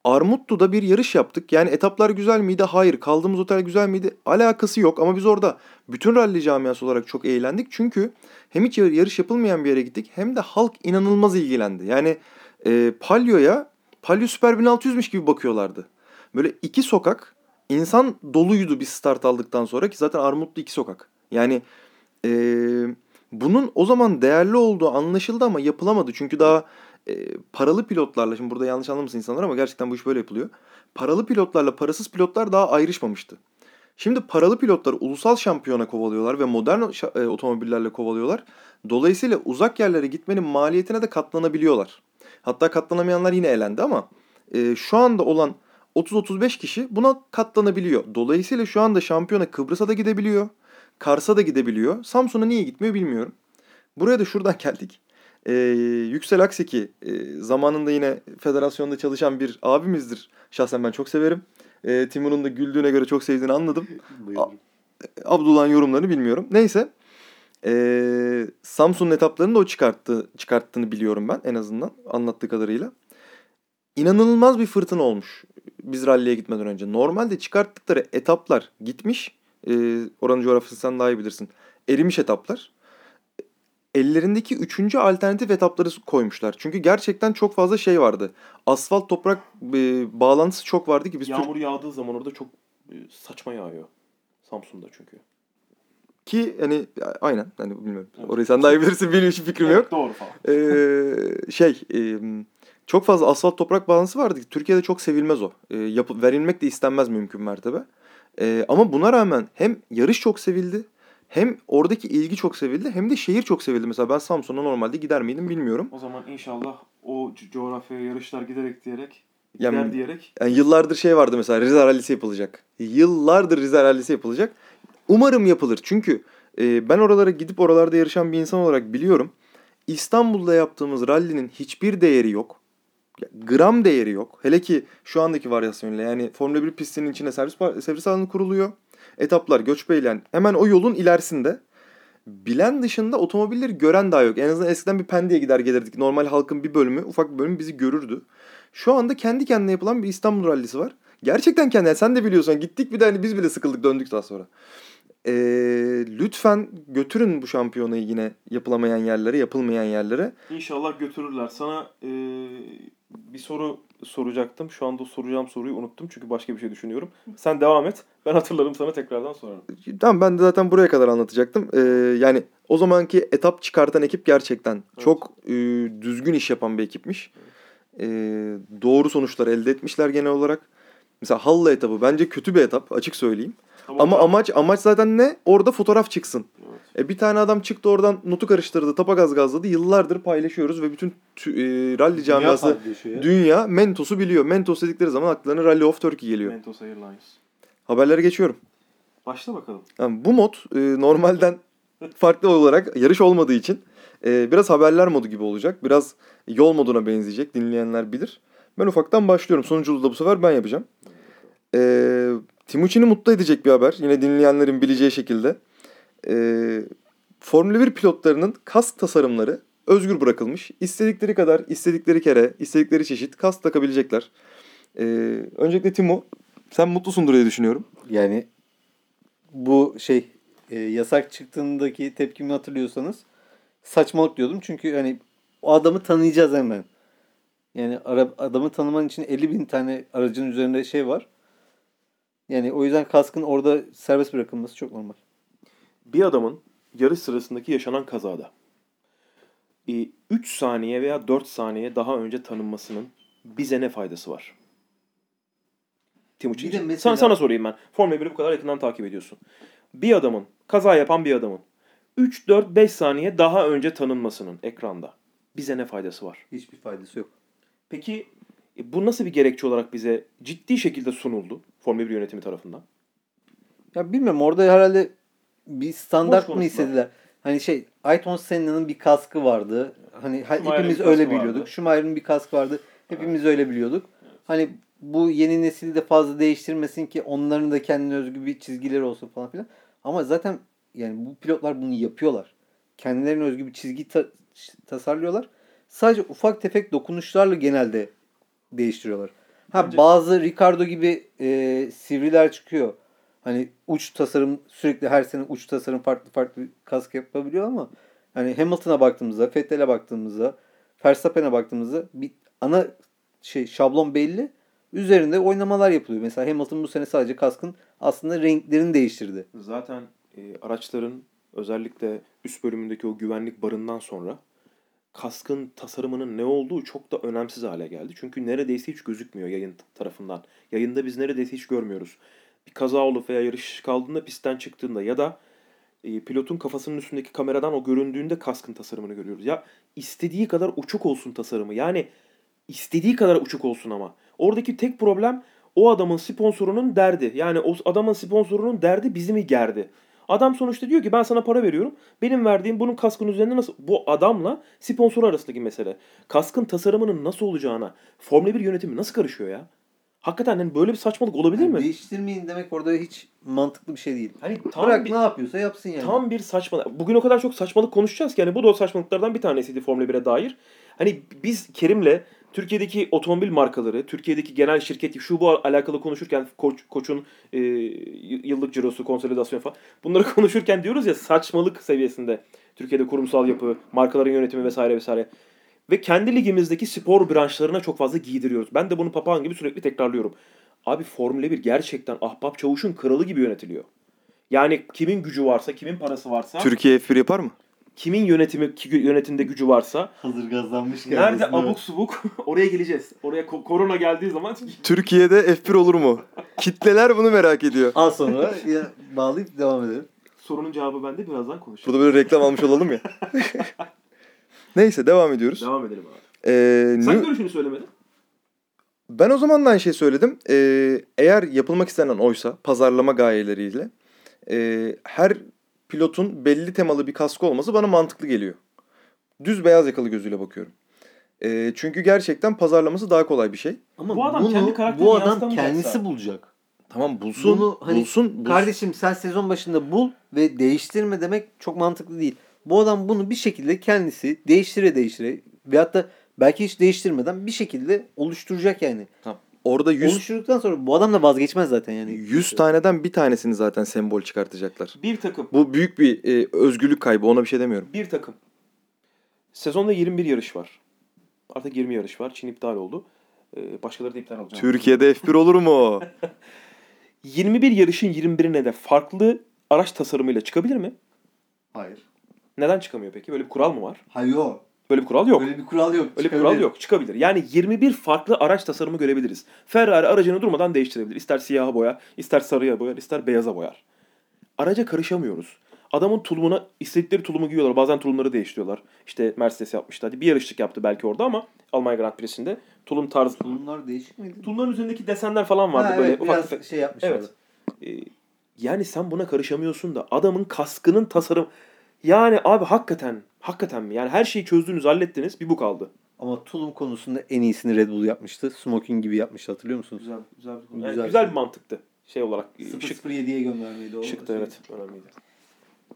Armutlu'da bir yarış yaptık. Yani etaplar güzel miydi? Hayır. Kaldığımız otel güzel miydi? Alakası yok ama biz orada bütün rally camiası olarak çok eğlendik. Çünkü hem hiç yar- yarış yapılmayan bir yere gittik hem de halk inanılmaz ilgilendi. Yani e, Palio'ya Palio Super 1600'müş gibi bakıyorlardı. Böyle iki sokak insan doluydu biz start aldıktan sonra ki zaten Armutlu iki sokak. Yani e, bunun o zaman değerli olduğu anlaşıldı ama yapılamadı. Çünkü daha e, paralı pilotlarla şimdi burada yanlış anlamasın insanlar ama gerçekten bu iş böyle yapılıyor. Paralı pilotlarla parasız pilotlar daha ayrışmamıştı. Şimdi paralı pilotlar ulusal şampiyona kovalıyorlar ve modern e, otomobillerle kovalıyorlar. Dolayısıyla uzak yerlere gitmenin maliyetine de katlanabiliyorlar. Hatta katlanamayanlar yine elendi ama e, şu anda olan 30-35 kişi buna katlanabiliyor. Dolayısıyla şu anda şampiyona Kıbrıs'a da gidebiliyor. Kars'a da gidebiliyor. Samsun'a niye gitmiyor bilmiyorum. Buraya da şuradan [LAUGHS] geldik. Ee, Yüksel Akseki e, zamanında yine federasyonda çalışan bir abimizdir. Şahsen ben çok severim. E, Timur'un da güldüğüne göre çok sevdiğini anladım. [LAUGHS] Buyurun. Abdullah'ın yorumlarını bilmiyorum. Neyse. Ee, Samsun'un etaplarını da o çıkarttı, çıkarttığını biliyorum ben en azından anlattığı kadarıyla. İnanılmaz bir fırtına olmuş biz ralliye gitmeden önce. Normalde çıkarttıkları etaplar gitmiş. Ee, oranın coğrafyasını sen daha iyi bilirsin. Erimiş etaplar. Ellerindeki üçüncü alternatif etapları koymuşlar. Çünkü gerçekten çok fazla şey vardı. Asfalt toprak e, bağlantısı çok vardı ki biz Türk- Yağmur yağdığı zaman orada çok e, saçma yağıyor. Samsun'da çünkü. Ki hani aynen hani bilmiyorum. Evet. Orayı sen daha iyi bilirsin benim hiçbir fikrim yok. Evet, doğru falan. Ee, şey e, çok fazla asfalt toprak bağlantısı vardı. Türkiye'de çok sevilmez o. E, yapı, verilmek de istenmez mümkün mertebe. E, ama buna rağmen hem yarış çok sevildi hem oradaki ilgi çok sevildi hem de şehir çok sevildi. Mesela ben Samsun'a normalde gider miydim bilmiyorum. O zaman inşallah o co- coğrafyaya yarışlar giderek diyerek Yani- gider diyerek Yani yıllardır şey vardı mesela Rize Rallisi yapılacak. Yıllardır Rize Rallisi yapılacak. Umarım yapılır. Çünkü e, ben oralara gidip oralarda yarışan bir insan olarak biliyorum. İstanbul'da yaptığımız rallinin hiçbir değeri yok. Gram değeri yok. Hele ki şu andaki varyasyonuyla yani Formula 1 pistinin içine servis, servis alanı kuruluyor. Etaplar Göçbeyli'den hemen o yolun ilerisinde. Bilen dışında otomobilleri gören daha yok. En azından eskiden bir Pendik'e gider gelirdik. Normal halkın bir bölümü, ufak bir bölümü bizi görürdü. Şu anda kendi kendine yapılan bir İstanbul rallisi var. Gerçekten kendi, yani sen de biliyorsun. Gittik bir de hani biz bile sıkıldık döndük daha sonra. Ee, lütfen götürün bu şampiyonayı yine yapılamayan yerlere, yapılmayan yerlere. inşallah götürürler. Sana e, bir soru soracaktım. Şu anda soracağım soruyu unuttum çünkü başka bir şey düşünüyorum. Sen devam et. Ben hatırlarım sana tekrardan sorarım. Tamam ben de zaten buraya kadar anlatacaktım. Ee, yani o zamanki etap çıkartan ekip gerçekten çok e, düzgün iş yapan bir ekipmiş. Ee, doğru sonuçlar elde etmişler genel olarak. Mesela Halle etabı bence kötü bir etap açık söyleyeyim. Ama amaç amaç zaten ne? Orada fotoğraf çıksın. Evet. E bir tane adam çıktı oradan notu karıştırdı, tapa gaz gazladı. Yıllardır paylaşıyoruz ve bütün tü- e, rally camiası, Dünya dünya Mentos'u biliyor. Mentos dedikleri zaman akllarına Rally of Turkey geliyor. Mentos Airlines. Haberlere geçiyorum. Başla bakalım. Yani bu mod e, normalden [LAUGHS] farklı olarak yarış olmadığı için e, biraz haberler modu gibi olacak. Biraz yol moduna benzeyecek. Dinleyenler bilir. Ben ufaktan başlıyorum. Sonunculuğu da bu sefer ben yapacağım. E, Timuçin'i mutlu edecek bir haber. Yine dinleyenlerin bileceği şekilde. E, Formula 1 pilotlarının kask tasarımları özgür bırakılmış. İstedikleri kadar, istedikleri kere, istedikleri çeşit kask takabilecekler. E, öncelikle Timo, sen mutlusundur diye düşünüyorum. Yani bu şey e, yasak çıktığındaki tepkimi hatırlıyorsanız saçmalık diyordum. Çünkü hani o adamı tanıyacağız hemen. Yani ara, adamı tanıman için 50 bin tane aracın üzerinde şey var. Yani o yüzden kaskın orada serbest bırakılması çok normal. Bir adamın yarış sırasındaki yaşanan kazada 3 saniye veya 4 saniye daha önce tanınmasının bize ne faydası var? Timuçin. Bir de sana, mesela- sana sorayım ben. Formula 1'i bu kadar yakından takip ediyorsun. Bir adamın, kaza yapan bir adamın 3, 4, 5 saniye daha önce tanınmasının ekranda bize ne faydası var? Hiçbir faydası yok. Peki e, bu nasıl bir gerekçe olarak bize ciddi şekilde sunuldu Formula 1 yönetimi tarafından? Ya bilmiyorum orada herhalde bir standart Boş mı konuşma. istediler? Hani şey Ayrton Senna'nın bir kaskı vardı. Hani hepimiz öyle biliyorduk. Schumacher'ın bir kaskı vardı. Hepimiz öyle biliyorduk. Hani bu yeni nesili de fazla değiştirmesin ki onların da kendine özgü bir çizgileri olsun falan filan. Ama zaten yani bu pilotlar bunu yapıyorlar. Kendilerine özgü bir çizgi ta- tasarlıyorlar. Sadece ufak tefek dokunuşlarla genelde değiştiriyorlar. Ha Bence- bazı Ricardo gibi e, sivriler çıkıyor. Hani uç tasarım sürekli her sene uç tasarım farklı farklı kask yapabiliyor ama hani Hamilton'a baktığımızda, Vettel'e baktığımızda, Verstappen'e baktığımızda bir ana şey şablon belli. Üzerinde oynamalar yapılıyor. Mesela Hamilton bu sene sadece kaskın aslında renklerini değiştirdi. Zaten e, araçların özellikle üst bölümündeki o güvenlik barından sonra kaskın tasarımının ne olduğu çok da önemsiz hale geldi. Çünkü neredeyse hiç gözükmüyor yayın tarafından. Yayında biz neredeyse hiç görmüyoruz. Bir kaza olup veya yarış kaldığında pistten çıktığında ya da pilotun kafasının üstündeki kameradan o göründüğünde kaskın tasarımını görüyoruz. Ya istediği kadar uçuk olsun tasarımı. Yani istediği kadar uçuk olsun ama. Oradaki tek problem o adamın sponsorunun derdi. Yani o adamın sponsorunun derdi bizi mi gerdi? Adam sonuçta diyor ki ben sana para veriyorum. Benim verdiğim bunun kaskın üzerinde nasıl... Bu adamla sponsor arasındaki mesele. Kaskın tasarımının nasıl olacağına Formula 1 yönetimi nasıl karışıyor ya? Hakikaten hani böyle bir saçmalık olabilir Yani mi? Değiştirmeyin demek orada hiç mantıklı bir şey değil. Hani tam Bırak bir, ne yapıyorsa yapsın yani. tam bir saçmalık. Bugün o kadar çok saçmalık konuşacağız ki yani bu da o saçmalıklardan bir tanesiydi Formula 1'e dair. Hani biz Kerim'le Türkiye'deki otomobil markaları, Türkiye'deki genel şirket şu bu alakalı konuşurken koç, koçun e, yıllık cirosu, konsolidasyon falan bunları [LAUGHS] konuşurken diyoruz ya saçmalık seviyesinde. Türkiye'de kurumsal yapı, markaların yönetimi vesaire vesaire. Ve kendi ligimizdeki spor branşlarına çok fazla giydiriyoruz. Ben de bunu papağan gibi sürekli tekrarlıyorum. Abi Formula 1 gerçekten ahbap çavuşun kralı gibi yönetiliyor. Yani kimin gücü varsa, kimin parası varsa, Türkiye F1 yapar mı? Kimin yönetimi ki- yönetimde gücü varsa, Hazır gazlanmış nerede abuk subuk [LAUGHS] oraya geleceğiz. Oraya ko- korona geldiği zaman [LAUGHS] Türkiye'de F1 olur mu? Kitleler bunu merak ediyor. Az sonra ya, bağlayıp devam edelim. sorunun cevabı bende birazdan konuşacağım. Burada böyle reklam almış olalım ya. [LAUGHS] Neyse devam ediyoruz. Devam edelim abi. Ee, Sen New- görüşünü söylemedin. Ben o zaman da aynı şey söyledim. Ee, eğer yapılmak istenen oysa pazarlama gayeleriyle e, her pilotun belli temalı bir kaskı olması bana mantıklı geliyor. Düz beyaz yakalı gözüyle bakıyorum. Ee, çünkü gerçekten pazarlaması daha kolay bir şey. Ama Bu adam bunu, kendi karakterini bu adam kendisi bulacak. Tamam bulsun, Bunu hani bulsun, bulsun. Kardeşim sen sezon başında bul ve değiştirme demek çok mantıklı değil. Bu adam bunu bir şekilde kendisi değiştire değiştire veyahut da belki hiç değiştirmeden bir şekilde oluşturacak yani. Orada 100, Oluşturduktan sonra bu adam da vazgeçmez zaten yani. 100 taneden bir tanesini zaten sembol çıkartacaklar. Bir takım. Bu büyük bir e, özgürlük kaybı ona bir şey demiyorum. Bir takım. Sezonda 21 yarış var. Artık 20 yarış var. Çin iptal oldu. Ee, başkaları da iptal olacak. Türkiye'de F1 olur mu? [LAUGHS] 21 yarışın 21'ine de farklı araç tasarımıyla çıkabilir mi? Hayır. Neden çıkamıyor peki? Böyle bir kural mı var? Hayır yok. Böyle bir kural yok. Öyle bir kural yok. Öyle bir kural yok. Çıkabilir. Yani 21 farklı araç tasarımı görebiliriz. Ferrari aracını durmadan değiştirebilir. İster siyaha boyar, ister sarıya boyar, ister beyaza boyar. Araca karışamıyoruz. Adamın tulumuna istedikleri tulumu giyiyorlar. Bazen tulumları değiştiriyorlar. İşte Mercedes yapmıştı. Hadi bir yarışlık yaptı belki orada ama Almanya Grand Prix'sinde tulum tarzı. Bunlar değişik miydi? Tulumların üzerindeki desenler falan vardı Ha, böyle evet, ufak tefek. şey yapmışlar. Evet. Ee, yani sen buna karışamıyorsun da adamın kaskının tasarım yani abi hakikaten hakikaten mi? Yani her şeyi çözdünüz, hallettiniz. Bir bu kaldı. Ama tulum konusunda en iyisini Red Bull yapmıştı. Smoking gibi yapmıştı hatırlıyor musunuz? Güzel, güzel bir, güzel, bir güzel şey. bir mantıktı. Şey olarak e, şık, 007'ye göndermeydi o. şıktı şey. evet. Önemliydi.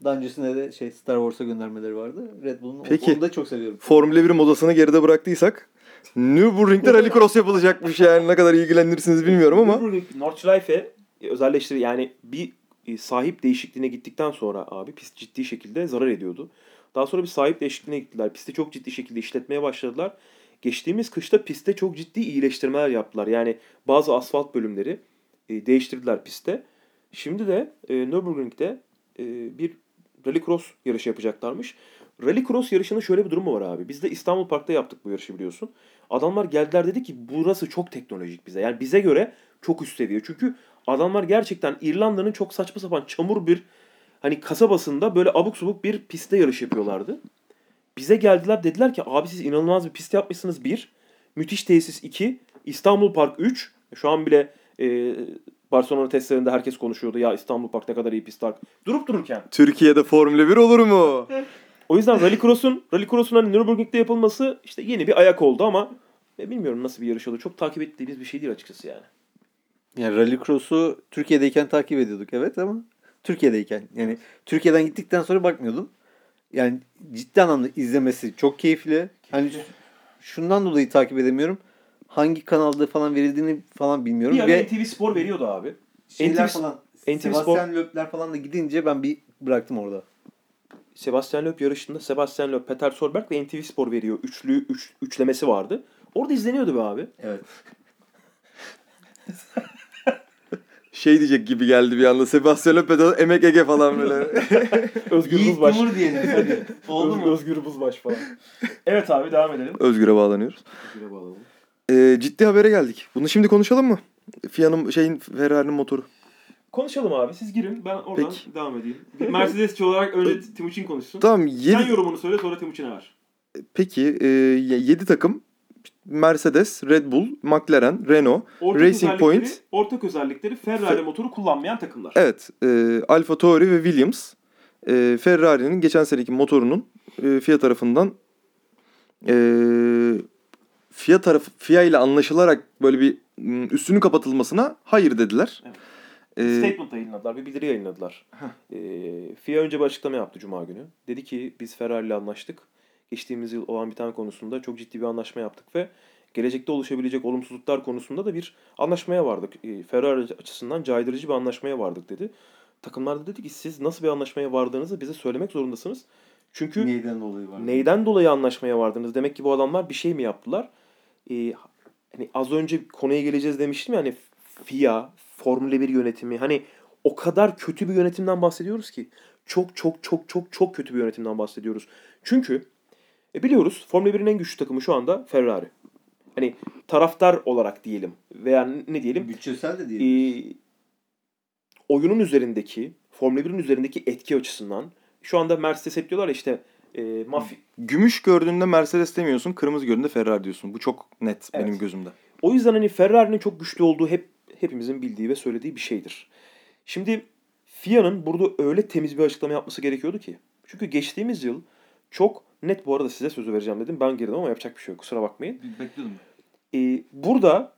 Daha öncesinde de şey Star Wars'a göndermeleri vardı. Red Bull'un Peki. onu da çok seviyorum. Formula 1 modasını geride bıraktıysak Nürburgring'de rallycross yapılacakmış yani ne kadar ilgilenirsiniz bilmiyorum ama Nordschleife e, özelleştir yani bir e, sahip değişikliğine gittikten sonra abi pist ciddi şekilde zarar ediyordu. Daha sonra bir sahip değişikliğine gittiler. Pisti çok ciddi şekilde işletmeye başladılar. Geçtiğimiz kışta pistte çok ciddi iyileştirmeler yaptılar. Yani bazı asfalt bölümleri e, değiştirdiler pistte. Şimdi de e, Nürburgring'de e, bir rallycross yarışı yapacaklarmış. Rallycross yarışının şöyle bir durumu var abi. Biz de İstanbul Park'ta yaptık bu yarışı biliyorsun. Adamlar geldiler dedi ki burası çok teknolojik bize. Yani bize göre çok üst seviye. Çünkü adamlar gerçekten İrlanda'nın çok saçma sapan çamur bir hani kasabasında böyle abuk subuk bir pistte yarış yapıyorlardı. Bize geldiler dediler ki abi siz inanılmaz bir pist yapmışsınız bir. Müthiş tesis 2. İstanbul Park 3. Şu an bile e, Barcelona testlerinde herkes konuşuyordu. Ya İstanbul Park ne kadar iyi pist park. Durup dururken. Türkiye'de Formula 1 olur mu? [LAUGHS] O yüzden Rallycross'un Rallycross'un hani Nürburgring'de yapılması işte yeni bir ayak oldu ama e, bilmiyorum nasıl bir yarış olur. Çok takip ettiğimiz bir şey değil açıkçası yani. Yani Rallycross'u Türkiye'deyken takip ediyorduk evet ama Türkiye'deyken yani Türkiye'den gittikten sonra bakmıyordum. Yani ciddi anlamda izlemesi çok keyifli. Hani şundan dolayı takip edemiyorum. Hangi kanalda falan verildiğini falan bilmiyorum. Bir Ve NTV Spor veriyordu abi. şeyler NTV falan NTV Sebastian Loeb'ler falan da gidince ben bir bıraktım orada. Sebastian Loeb yarışında Sebastian Loeb, Peter Solberg ve NTV Spor veriyor. Üçlü üç, üçlemesi vardı. Orada izleniyordu be abi. Evet. [LAUGHS] Şey diyecek gibi geldi bir anda. Sebastian Loeb, Emek Ege falan böyle. [LAUGHS] Özgür Yiğit Buzbaş. Dumur diyelim hadi. Oldu Öz- mu? Özgür Buzbaş falan. evet abi devam edelim. Özgür'e bağlanıyoruz. Özgür'e bağlayalım. Ee, ciddi habere geldik. Bunu şimdi konuşalım mı? Fia'nın şeyin Ferrari'nin motoru. Konuşalım abi. Siz girin. Ben oradan Peki. devam edeyim. Mercedesçi olarak önce Timuçin konuşsun. Tamam 7 Sen yorumunu söyle sonra Timuçin'e ver. Peki 7 takım Mercedes, Red Bull, McLaren, Renault, Ortak Racing Point. Ortak özellikleri Ferrari motoru kullanmayan takımlar. Evet, e, Alfa Tauri ve Williams e, Ferrari'nin geçen seneki motorunun e, FIA tarafından e, FIA tarafı FIA ile anlaşılarak böyle bir m, üstünün kapatılmasına hayır dediler. Evet. E, Statement yayınladılar, bir bildiri yayınladılar. Ee, FIA önce bir açıklama yaptı Cuma günü. Dedi ki biz Ferrari ile anlaştık. Geçtiğimiz yıl olan biten konusunda çok ciddi bir anlaşma yaptık ve gelecekte oluşabilecek olumsuzluklar konusunda da bir anlaşmaya vardık. Ee, Ferrari açısından caydırıcı bir anlaşmaya vardık dedi. Takımlar da dedi ki siz nasıl bir anlaşmaya vardığınızı bize söylemek zorundasınız. Çünkü Neyden dolayı var? Neyden dolayı anlaşmaya vardınız? Demek ki bu adamlar bir şey mi yaptılar? Ee, hani az önce konuya geleceğiz demiştim ya hani FIA, Formula 1 yönetimi hani o kadar kötü bir yönetimden bahsediyoruz ki. Çok çok çok çok çok kötü bir yönetimden bahsediyoruz. Çünkü e, biliyoruz Formula 1'in en güçlü takımı şu anda Ferrari. Hani taraftar olarak diyelim veya ne diyelim Bütçesel de değil. e, oyunun üzerindeki, Formula 1'in üzerindeki etki açısından şu anda Mercedes hep diyorlar işte e, mafya, gümüş gördüğünde Mercedes demiyorsun, kırmızı gördüğünde Ferrari diyorsun. Bu çok net Evet. benim gözümde. O yüzden hani Ferrari'nin çok güçlü olduğu hep hepimizin bildiği ve söylediği bir şeydir. Şimdi FIA'nın burada öyle temiz bir açıklama yapması gerekiyordu ki. Çünkü geçtiğimiz yıl çok net bu arada size sözü vereceğim dedim. Ben girdim ama yapacak bir şey yok. Kusura bakmayın. Bekliyordum. Ee, burada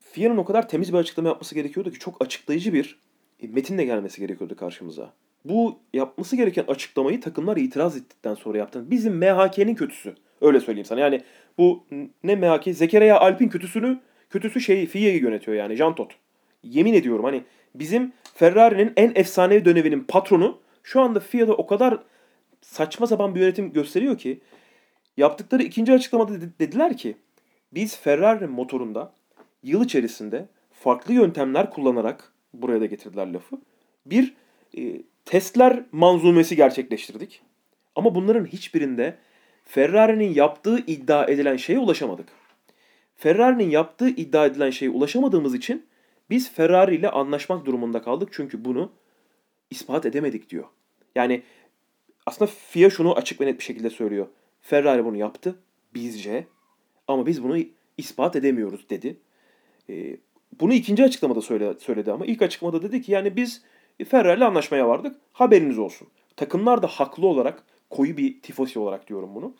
FIA'nın o kadar temiz bir açıklama yapması gerekiyordu ki çok açıklayıcı bir e, metinle gelmesi gerekiyordu karşımıza. Bu yapması gereken açıklamayı takımlar itiraz ettikten sonra yaptı. Bizim MHK'nin kötüsü. Öyle söyleyeyim sana. Yani bu ne MHK? Zekeriya Alp'in kötüsünü kötüsü şeyi FIA'yı yönetiyor yani Jean Todt. Yemin ediyorum hani bizim Ferrari'nin en efsanevi döneminin patronu şu anda FIA'da o kadar saçma sapan bir yönetim gösteriyor ki yaptıkları ikinci açıklamada dedi- dediler ki biz Ferrari motorunda yıl içerisinde farklı yöntemler kullanarak buraya da getirdiler lafı. Bir e, testler manzumesi gerçekleştirdik. Ama bunların hiçbirinde Ferrari'nin yaptığı iddia edilen şeye ulaşamadık. Ferrari'nin yaptığı iddia edilen şeye ulaşamadığımız için biz Ferrari ile anlaşmak durumunda kaldık. Çünkü bunu ispat edemedik diyor. Yani aslında FIA şunu açık ve net bir şekilde söylüyor. Ferrari bunu yaptı bizce ama biz bunu ispat edemiyoruz dedi. Ee, bunu ikinci açıklamada söyle, söyledi ama ilk açıklamada dedi ki yani biz Ferrari ile anlaşmaya vardık haberiniz olsun. Takımlar da haklı olarak koyu bir tifosi olarak diyorum bunu.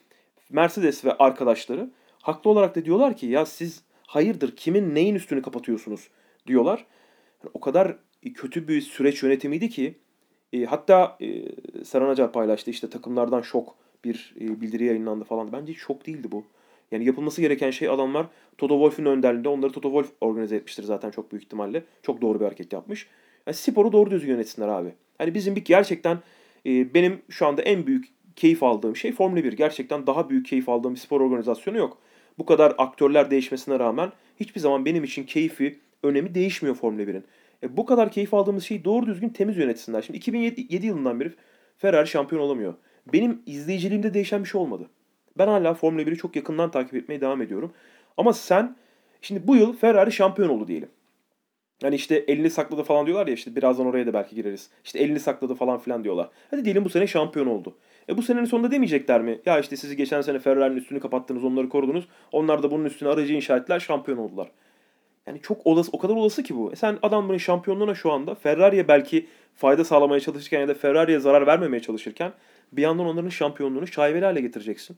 Mercedes ve arkadaşları haklı olarak da diyorlar ki ya siz hayırdır kimin neyin üstünü kapatıyorsunuz diyorlar. O kadar kötü bir süreç yönetimiydi ki e, hatta e, Serhan Acar paylaştı işte takımlardan şok bir e, bildiri yayınlandı falan. Bence hiç şok değildi bu. Yani yapılması gereken şey adamlar Toto Wolff'un önderliğinde onları Toto Wolff organize etmiştir zaten çok büyük ihtimalle. Çok doğru bir hareket yapmış. Yani sporu doğru düzgün yönetsinler abi. Hani bizim bir gerçekten e, benim şu anda en büyük keyif aldığım şey Formula 1. Gerçekten daha büyük keyif aldığım bir spor organizasyonu yok. Bu kadar aktörler değişmesine rağmen hiçbir zaman benim için keyfi, önemi değişmiyor Formula 1'in. E, bu kadar keyif aldığımız şeyi doğru düzgün temiz yönetsinler. Şimdi 2007 yılından beri Ferrari şampiyon olamıyor. benim izleyiciliğimde değişen bir şey olmadı. Ben hala Formula 1'i çok yakından takip etmeye devam ediyorum. Ama sen şimdi bu yıl Ferrari şampiyon oldu diyelim. Hani işte elini sakladı falan diyorlar ya işte birazdan oraya da belki gireriz. İşte elini sakladı falan filan diyorlar. Hadi diyelim bu sene şampiyon oldu. E bu senenin sonunda demeyecekler mi? Ya işte sizi geçen sene Ferrari'nin üstünü kapattınız, onları korudunuz. Onlar da bunun üstüne aracı inşa ettiler, şampiyon oldular. Yani çok olası, o kadar olası ki bu. E sen adamların şampiyonluğuna şu anda Ferrari'ye belki fayda sağlamaya çalışırken ya da Ferrari'ye zarar vermemeye çalışırken bir yandan onların şampiyonluğunu şaibeli hale getireceksin.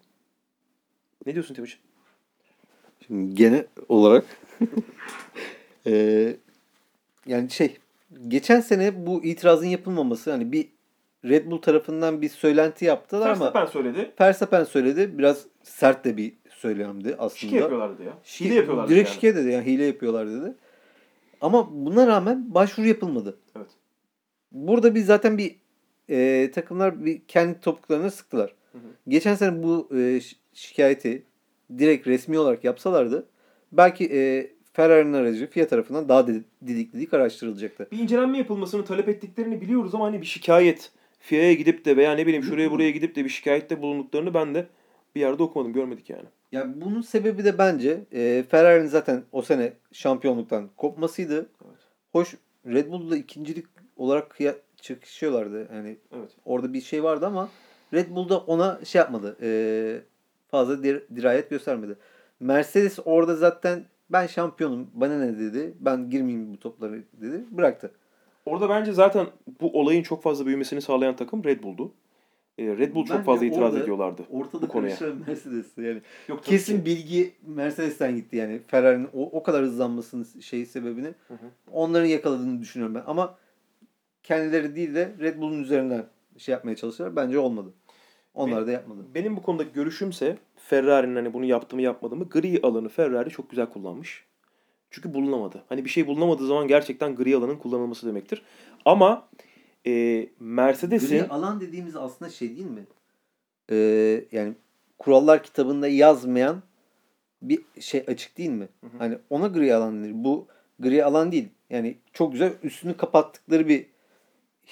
Ne diyorsun Timuçin? Şimdi gene olarak eee, [LAUGHS] yani şey geçen sene bu itirazın yapılmaması hani bir Red Bull tarafından bir söylenti yaptılar ama Verstappen söyledi. Verstappen söyledi. Biraz sert de bir söylemdi aslında. Şike yapıyorlardı ya. Şike- Hile yapıyorlardı Direkt yani. şike dedi yani hile yapıyorlar dedi. Ama buna rağmen başvuru yapılmadı. Evet. Burada bir zaten bir e, takımlar bir kendi topuklarına sıktılar. Hı hı. Geçen sene bu e, şikayeti direkt resmi olarak yapsalardı belki e, Ferrari'nin aracı FIA tarafından daha didik didik araştırılacaktı. Bir incelenme yapılmasını talep ettiklerini biliyoruz ama hani bir şikayet FIA'ya gidip de veya ne bileyim şuraya buraya gidip de bir şikayette bulunduklarını ben de bir yerde okumadım, görmedik yani. Yani bunun sebebi de bence e, Ferrari'nin zaten o sene şampiyonluktan kopmasıydı. Evet. Hoş Red Bull'da ikincilik olarak kıya- çıkışıyorlardı. Yani Evet. orada bir şey vardı ama Red Bull'da ona şey yapmadı. e, fazla dir- dirayet göstermedi. Mercedes orada zaten ben şampiyonum bana ne dedi. Ben girmeyeyim bu toplara dedi. Bıraktı. Orada bence zaten bu olayın çok fazla büyümesini sağlayan takım Red Bull'du. Ee, Red Bull çok Bence fazla itiraz orada- ediyorlardı Ortada bu konuya. karışan [LAUGHS] Mercedes'ti yani. Yok, Kesin ki. bilgi Mercedes'ten gitti yani. Ferrari'nin o, o kadar hızlanmasının şeyi sebebini Hı hı. onların yakaladığını düşünüyorum ben. Ama kendileri değil de Red Bull'un üzerinden şey yapmaya çalışıyorlar. Bence olmadı. Onlar Benim- da yapmadı. Benim bu konudaki görüşümse Ferrari'nin hani bunu yaptı mı yapmadı mı gri alanı Ferrari çok güzel kullanmış. Çünkü bulunamadı. Hani bir şey bulunamadığı zaman gerçekten gri alanın kullanılması demektir. Ama e, Mercedes'in Gri alan dediğimiz aslında şey değil mi? Ee, yani kurallar kitabında yazmayan bir şey açık değil mi? Hı hı. Hani ona gri alan denir. Bu gri alan değil. Yani çok güzel üstünü kapattıkları bir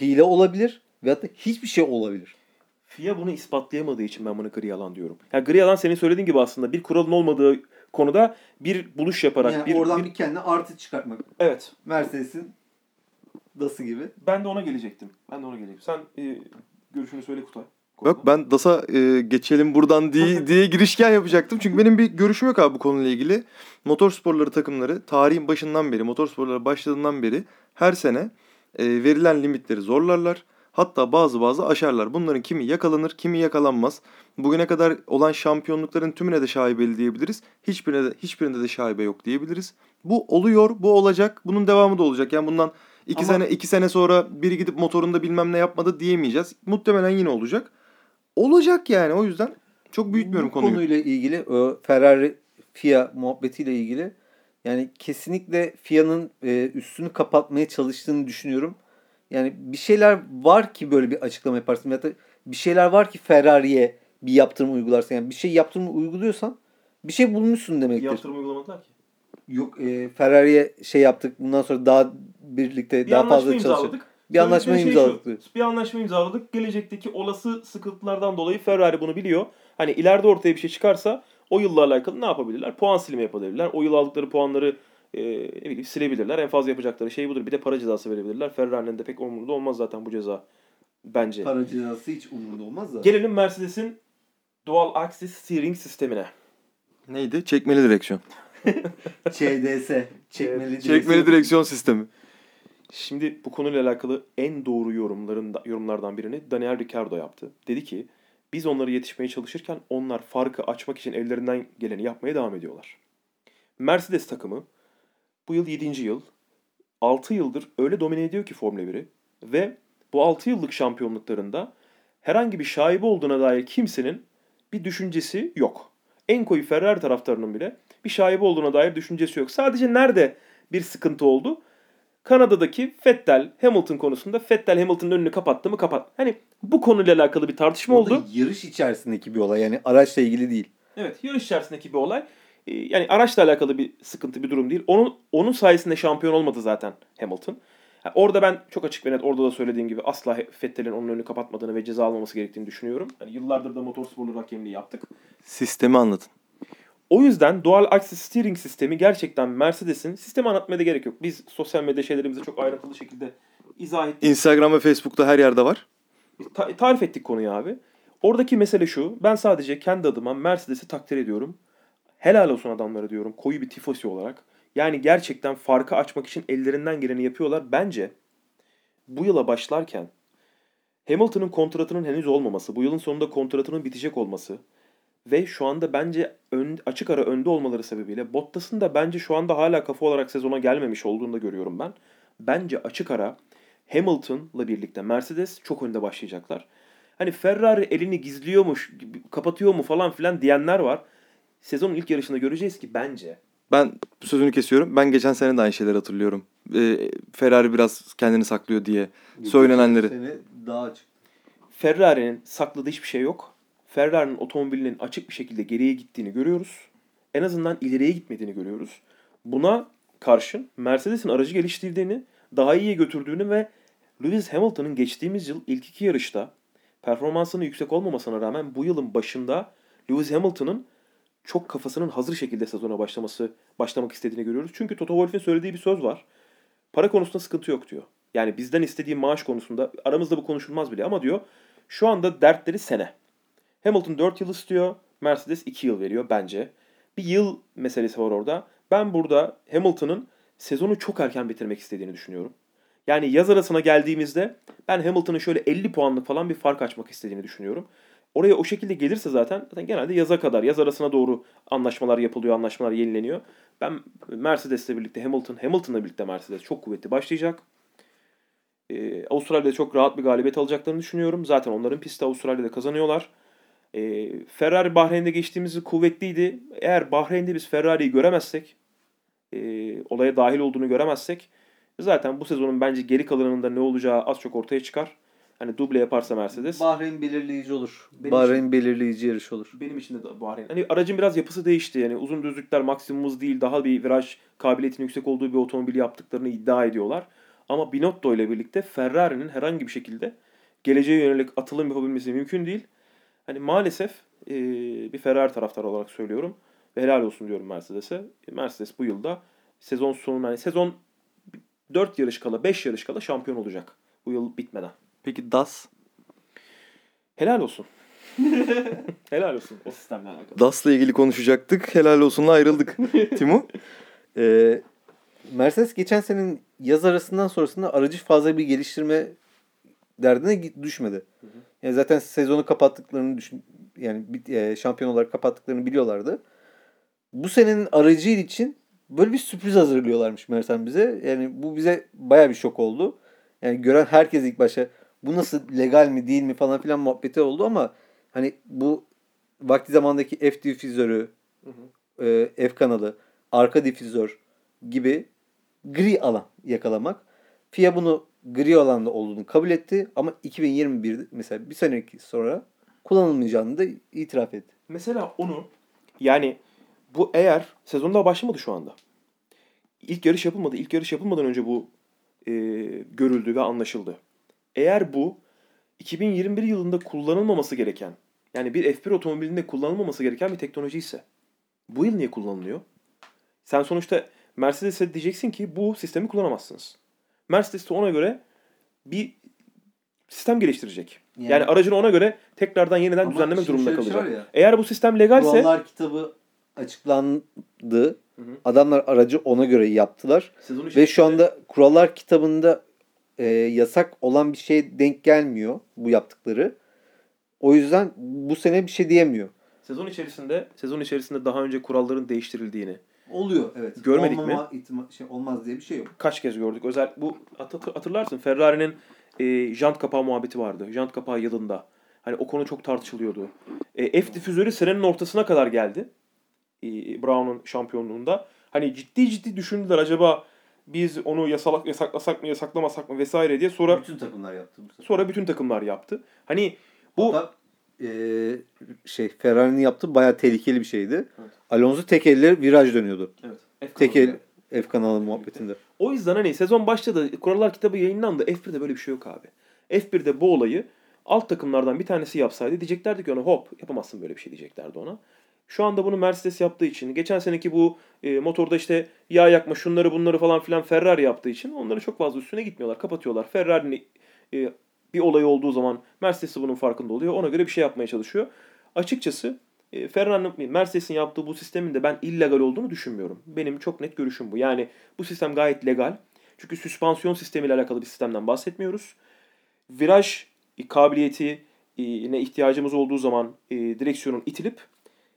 hile olabilir ve hatta hiçbir şey olabilir. FIA bunu ispatlayamadığı için ben bunu gri alan diyorum. Yani gri alan senin söylediğin gibi aslında bir kuralın olmadığı konuda bir buluş yaparak Yani bir, oradan bir- bir kendine artı çıkartmak. evet Mercedes'in DAS'ı gibi. ben de ona gelecektim. Ben de ona gelecektim. Sen e, görüşünü söyle Kutay. Yok ben DAS'a e, geçelim buradan diye, [LAUGHS] diye girişken yapacaktım. Çünkü benim bir görüşüm yok abi bu konuyla ilgili. Motorsporları takımları tarihin başından beri, motorsporlara başladığından beri her sene e, verilen limitleri zorlarlar. Hatta bazı bazı aşarlar. Bunların kimi yakalanır, kimi yakalanmaz. Bugüne kadar olan şampiyonlukların tümüne de şaibeli diyebiliriz. Hiçbirine de, hiçbirinde de şaibe yok diyebiliriz. Bu oluyor, bu olacak. Bunun devamı da olacak. Yani bundan iki Ama- sene iki sene sonra biri gidip motorunda bilmem ne yapmadı diyemeyeceğiz. Muhtemelen yine olacak. Olacak yani o yüzden çok büyütmüyorum Bu konuyu. konuyla ilgili o Ferrari FIA muhabbetiyle ilgili yani kesinlikle FIA'nın e, üstünü kapatmaya çalıştığını düşünüyorum. Yani bir şeyler var ki böyle bir açıklama yaparsın ya da bir şeyler var ki Ferrari'ye bir yaptırım uygularsın. Yani bir şey yaptırımı uyguluyorsan bir şey bulmuşsun demektir. Yaptırım uygulamadılar ki. Yok e, Ferrari'ye şey yaptık bundan sonra daha birlikte Bir daha fazla imzaladık. Bir anlaşma şey şu, imzaladık. Bir anlaşma imzaladık. Gelecekteki olası sıkıntılardan dolayı Ferrari bunu biliyor. Hani ileride ortaya bir şey çıkarsa o yılla alakalı ne yapabilirler? Puan silimi yapabilirler. O yıl aldıkları puanları e, ne bileyim silebilirler. En fazla yapacakları şey budur. Bir de para cezası verebilirler. Ferrari'nin de pek umurunda olmaz zaten bu ceza. Bence. Para cezası hiç umurunda olmaz da. Gelelim Mercedes'in Dual Axis Steering sistemine. Neydi? Çekmeli direksiyon. [LAUGHS] ÇDS. Çekmeli, Çekmeli direksiyon sistemi. Şimdi bu konuyla alakalı en doğru yorumların yorumlardan birini Daniel Ricciardo yaptı. Dedi ki biz onları yetişmeye çalışırken onlar farkı açmak için ellerinden geleni yapmaya devam ediyorlar. Mercedes takımı bu yıl 7. yıl 6 yıldır öyle domine ediyor ki Formula 1'i ve bu 6 yıllık şampiyonluklarında herhangi bir şaibe olduğuna dair kimsenin bir düşüncesi yok. En koyu Ferrari taraftarının bile bir şaibe olduğuna dair düşüncesi yok. Sadece nerede bir sıkıntı oldu? Kanada'daki Vettel Hamilton konusunda Vettel Hamilton'ın önünü kapattı mı kapat. Hani bu konuyla alakalı bir tartışma O da oldu. yarış içerisindeki bir olay. Yani araçla ilgili değil. Evet yarış içerisindeki bir olay. Ee, Yani araçla alakalı bir sıkıntı bir durum değil. Onun onun sayesinde şampiyon olmadı zaten Hamilton. Ha, orada ben çok açık ve net orada da söylediğim gibi asla Vettel'in onun önünü kapatmadığını ve ceza almaması gerektiğini düşünüyorum. Hani yıllardır da motorsporlu hakemliği yaptık. Sistemi anlatın. O yüzden dual axis steering sistemi gerçekten Mercedes'in sistemi anlatmaya da gerek yok. Biz sosyal medya şeylerimizi çok ayrıntılı şekilde izah ettik. Instagram ve Facebook'ta her yerde var. Ta- tarif ettik konuyu abi. Oradaki mesele şu. Ben sadece kendi adıma Mercedes'i takdir ediyorum. Helal olsun adamlara diyorum. Koyu bir tifosi olarak. Yani gerçekten farkı açmak için ellerinden geleni yapıyorlar. Bence bu yıla başlarken Hamilton'ın kontratının henüz olmaması, bu yılın sonunda kontratının bitecek olması ve şu anda bence ön, açık ara önde olmaları sebebiyle Bottas'ın da bence şu anda hala kafa olarak sezona gelmemiş olduğunu da görüyorum ben. Bence açık ara Hamilton'la birlikte Mercedes çok önde başlayacaklar. Hani Ferrari elini gizliyormuş, kapatıyor mu falan filan diyenler var. Sezonun ilk yarışında göreceğiz ki bence Ben sözünü kesiyorum. Ben geçen sene de aynı şeyleri hatırlıyorum. Ee, Ferrari biraz kendini saklıyor diye söylenenleri. Sene daha açık. Ferrari'nin sakladığı hiçbir şey yok. Ferrari'nin otomobilinin açık bir şekilde geriye gittiğini görüyoruz. En azından ileriye gitmediğini görüyoruz. Buna karşın Mercedes'in aracı geliştirdiğini, daha iyiye götürdüğünü ve Lewis Hamilton'ın geçtiğimiz yıl ilk iki yarışta performansının yüksek olmamasına rağmen bu yılın başında Lewis Hamilton'ın çok kafasının hazır şekilde sezona başlaması başlamak istediğini görüyoruz. Çünkü Toto Wolff'in söylediği bir söz var. Para konusunda sıkıntı yok diyor. Yani bizden istediği maaş konusunda aramızda bu konuşulmaz bile ama diyor şu anda dertleri sene. Hamilton 4 yıl istiyor. Mercedes 2 yıl veriyor bence. Bir yıl meselesi var orada. Ben burada Hamilton'ın sezonu çok erken bitirmek istediğini düşünüyorum. Yani yaz arasına geldiğimizde ben Hamilton'ın şöyle 50 puanlık falan bir fark açmak istediğini düşünüyorum. Oraya o şekilde gelirse zaten, zaten genelde yaza kadar, yaz arasına doğru anlaşmalar yapılıyor, anlaşmalar yenileniyor. Ben Mercedes'le birlikte Hamilton, Hamilton'la birlikte Mercedes çok kuvvetli başlayacak. Ee, Avustralya'da çok rahat bir galibiyet alacaklarını düşünüyorum. Zaten onların pisti Avustralya'da kazanıyorlar. Ee, Ferrari Bahreyn'de geçtiğimiz kuvvetliydi. Eğer Bahreyn'de biz Ferrari'yi göremezsek, e, olaya dahil olduğunu göremezsek zaten bu sezonun bence geri kalanında ne olacağı az çok ortaya çıkar. Hani duble yaparsa Mercedes. Bahreyn belirleyici olur. Benim Bahreyn belirleyici yarış olur. Benim için de Bahreyn. Hani aracın biraz yapısı değişti. Yani uzun düzlükler maksimum hız değil. Daha bir viraj kabiliyetinin yüksek olduğu bir otomobil yaptıklarını iddia ediyorlar. Ama Binotto ile birlikte Ferrari'nin herhangi bir şekilde geleceğe yönelik atılım yapabilmesi mümkün değil. Hani maalesef e, bir Ferrari taraftarı olarak söylüyorum. Ve helal olsun diyorum Mercedes'e. Mercedes bu yılda sezon sonuna yani sezon 4 yarış kala 5 yarış kala şampiyon olacak. Bu yıl bitmeden. Peki DAS? Helal olsun. [LAUGHS] helal olsun o sistemle alakalı. DAS'la ilgili konuşacaktık. Helal olsunla ayrıldık. [LAUGHS] Timo? Ee, Mercedes geçen senenin yaz arasından sonrasında aracı fazla bir geliştirme derdine düşmedi. Yani zaten sezonu kapattıklarını düşün yani e, şampiyon olarak kapattıklarını biliyorlardı. Bu senenin aracı için böyle bir sürpriz hazırlıyorlarmış Mercedes bize. Yani bu bize baya bir şok oldu. Yani gören herkes ilk başta bu nasıl legal mi değil mi falan filan muhabbeti oldu ama hani bu vakti zamandaki F difüzörü, e, F kanalı, arka difüzör gibi gri alan yakalamak. FIA bunu gri alanda olduğunu kabul etti ama 2021'de mesela bir sonraki sonra kullanılmayacağını da itiraf etti. Mesela onu yani bu eğer sezonda başlamadı şu anda. İlk yarış yapılmadı. İlk yarış yapılmadan önce bu e, görüldü ve anlaşıldı. Eğer bu 2021 yılında kullanılmaması gereken yani bir F1 otomobilinde kullanılmaması gereken bir teknoloji ise bu yıl niye kullanılıyor? Sen sonuçta Mercedes'e diyeceksin ki bu sistemi kullanamazsınız. Mercedes de ona göre bir sistem geliştirecek. Yani, Yani- aracını ona göre tekrardan yeniden Ama düzenlemek durumunda şey kalacak. var ya. Eğer bu sistem legalse Kurallar kitabı açıklandı. hı. Adamlar aracı ona göre yaptılar. Ve şu anda kurallar kitabında e, yasak olan bir şeye denk gelmiyor bu yaptıkları. O yüzden bu sene bir şey diyemiyor. sezon içerisinde sezon içerisinde daha önce kuralların değiştirildiğini Oluyor evet. Görmedik Olmama ihtima- şey olmaz diye bir şey yok. kaç kez gördük. Özel bu hat- hatırlarsın Ferrari'nin e, jant kapağı muhabbeti vardı. Jant kapağı yılında. Hani o konu çok tartışılıyordu. E, F difüzörü senenin ortasına kadar geldi. E, Brown'un şampiyonluğunda. Hani ciddi ciddi düşündüler acaba biz onu yasalak, yasaklasak mı yasaklamasak mı vesaire diye sonra Bütün takımlar yaptı bu sefer. sonra bütün takımlar yaptı. Hani bu Hatta, e, şey Ferrari'nin yaptığı bayağı tehlikeli bir şeydi. Evet. Alonso tek elle viraj dönüyordu. evet, Tek el F kanalı muhabbetinde. O yüzden hani sezon başladı. Kurallar kitabı yayınlandı. F1'de böyle bir şey yok abi. F1'de bu olayı alt takımlardan bir tanesi yapsaydı diyeceklerdi ki ona hop yapamazsın böyle bir şey diyeceklerdi ona. Şu anda bunu Mercedes yaptığı için, geçen seneki bu e, motorda işte yağ yakma şunları bunları falan filan Ferrari yaptığı için onları çok fazla üstüne gitmiyorlar. Kapatıyorlar. Ferrari'nin e, bir olay olduğu zaman Mercedes de bunun farkında oluyor. Ona göre bir şey yapmaya çalışıyor. Açıkçası e, Ferrari'nin, Mercedes'in yaptığı bu sistemin de ben illegal olduğunu düşünmüyorum. Benim çok net görüşüm bu. Yani bu sistem gayet legal. Çünkü süspansiyon sistemiyle alakalı bir sistemden bahsetmiyoruz. Viraj e, kabiliyeti e, ne ihtiyacımız olduğu zaman e, direksiyonun itilip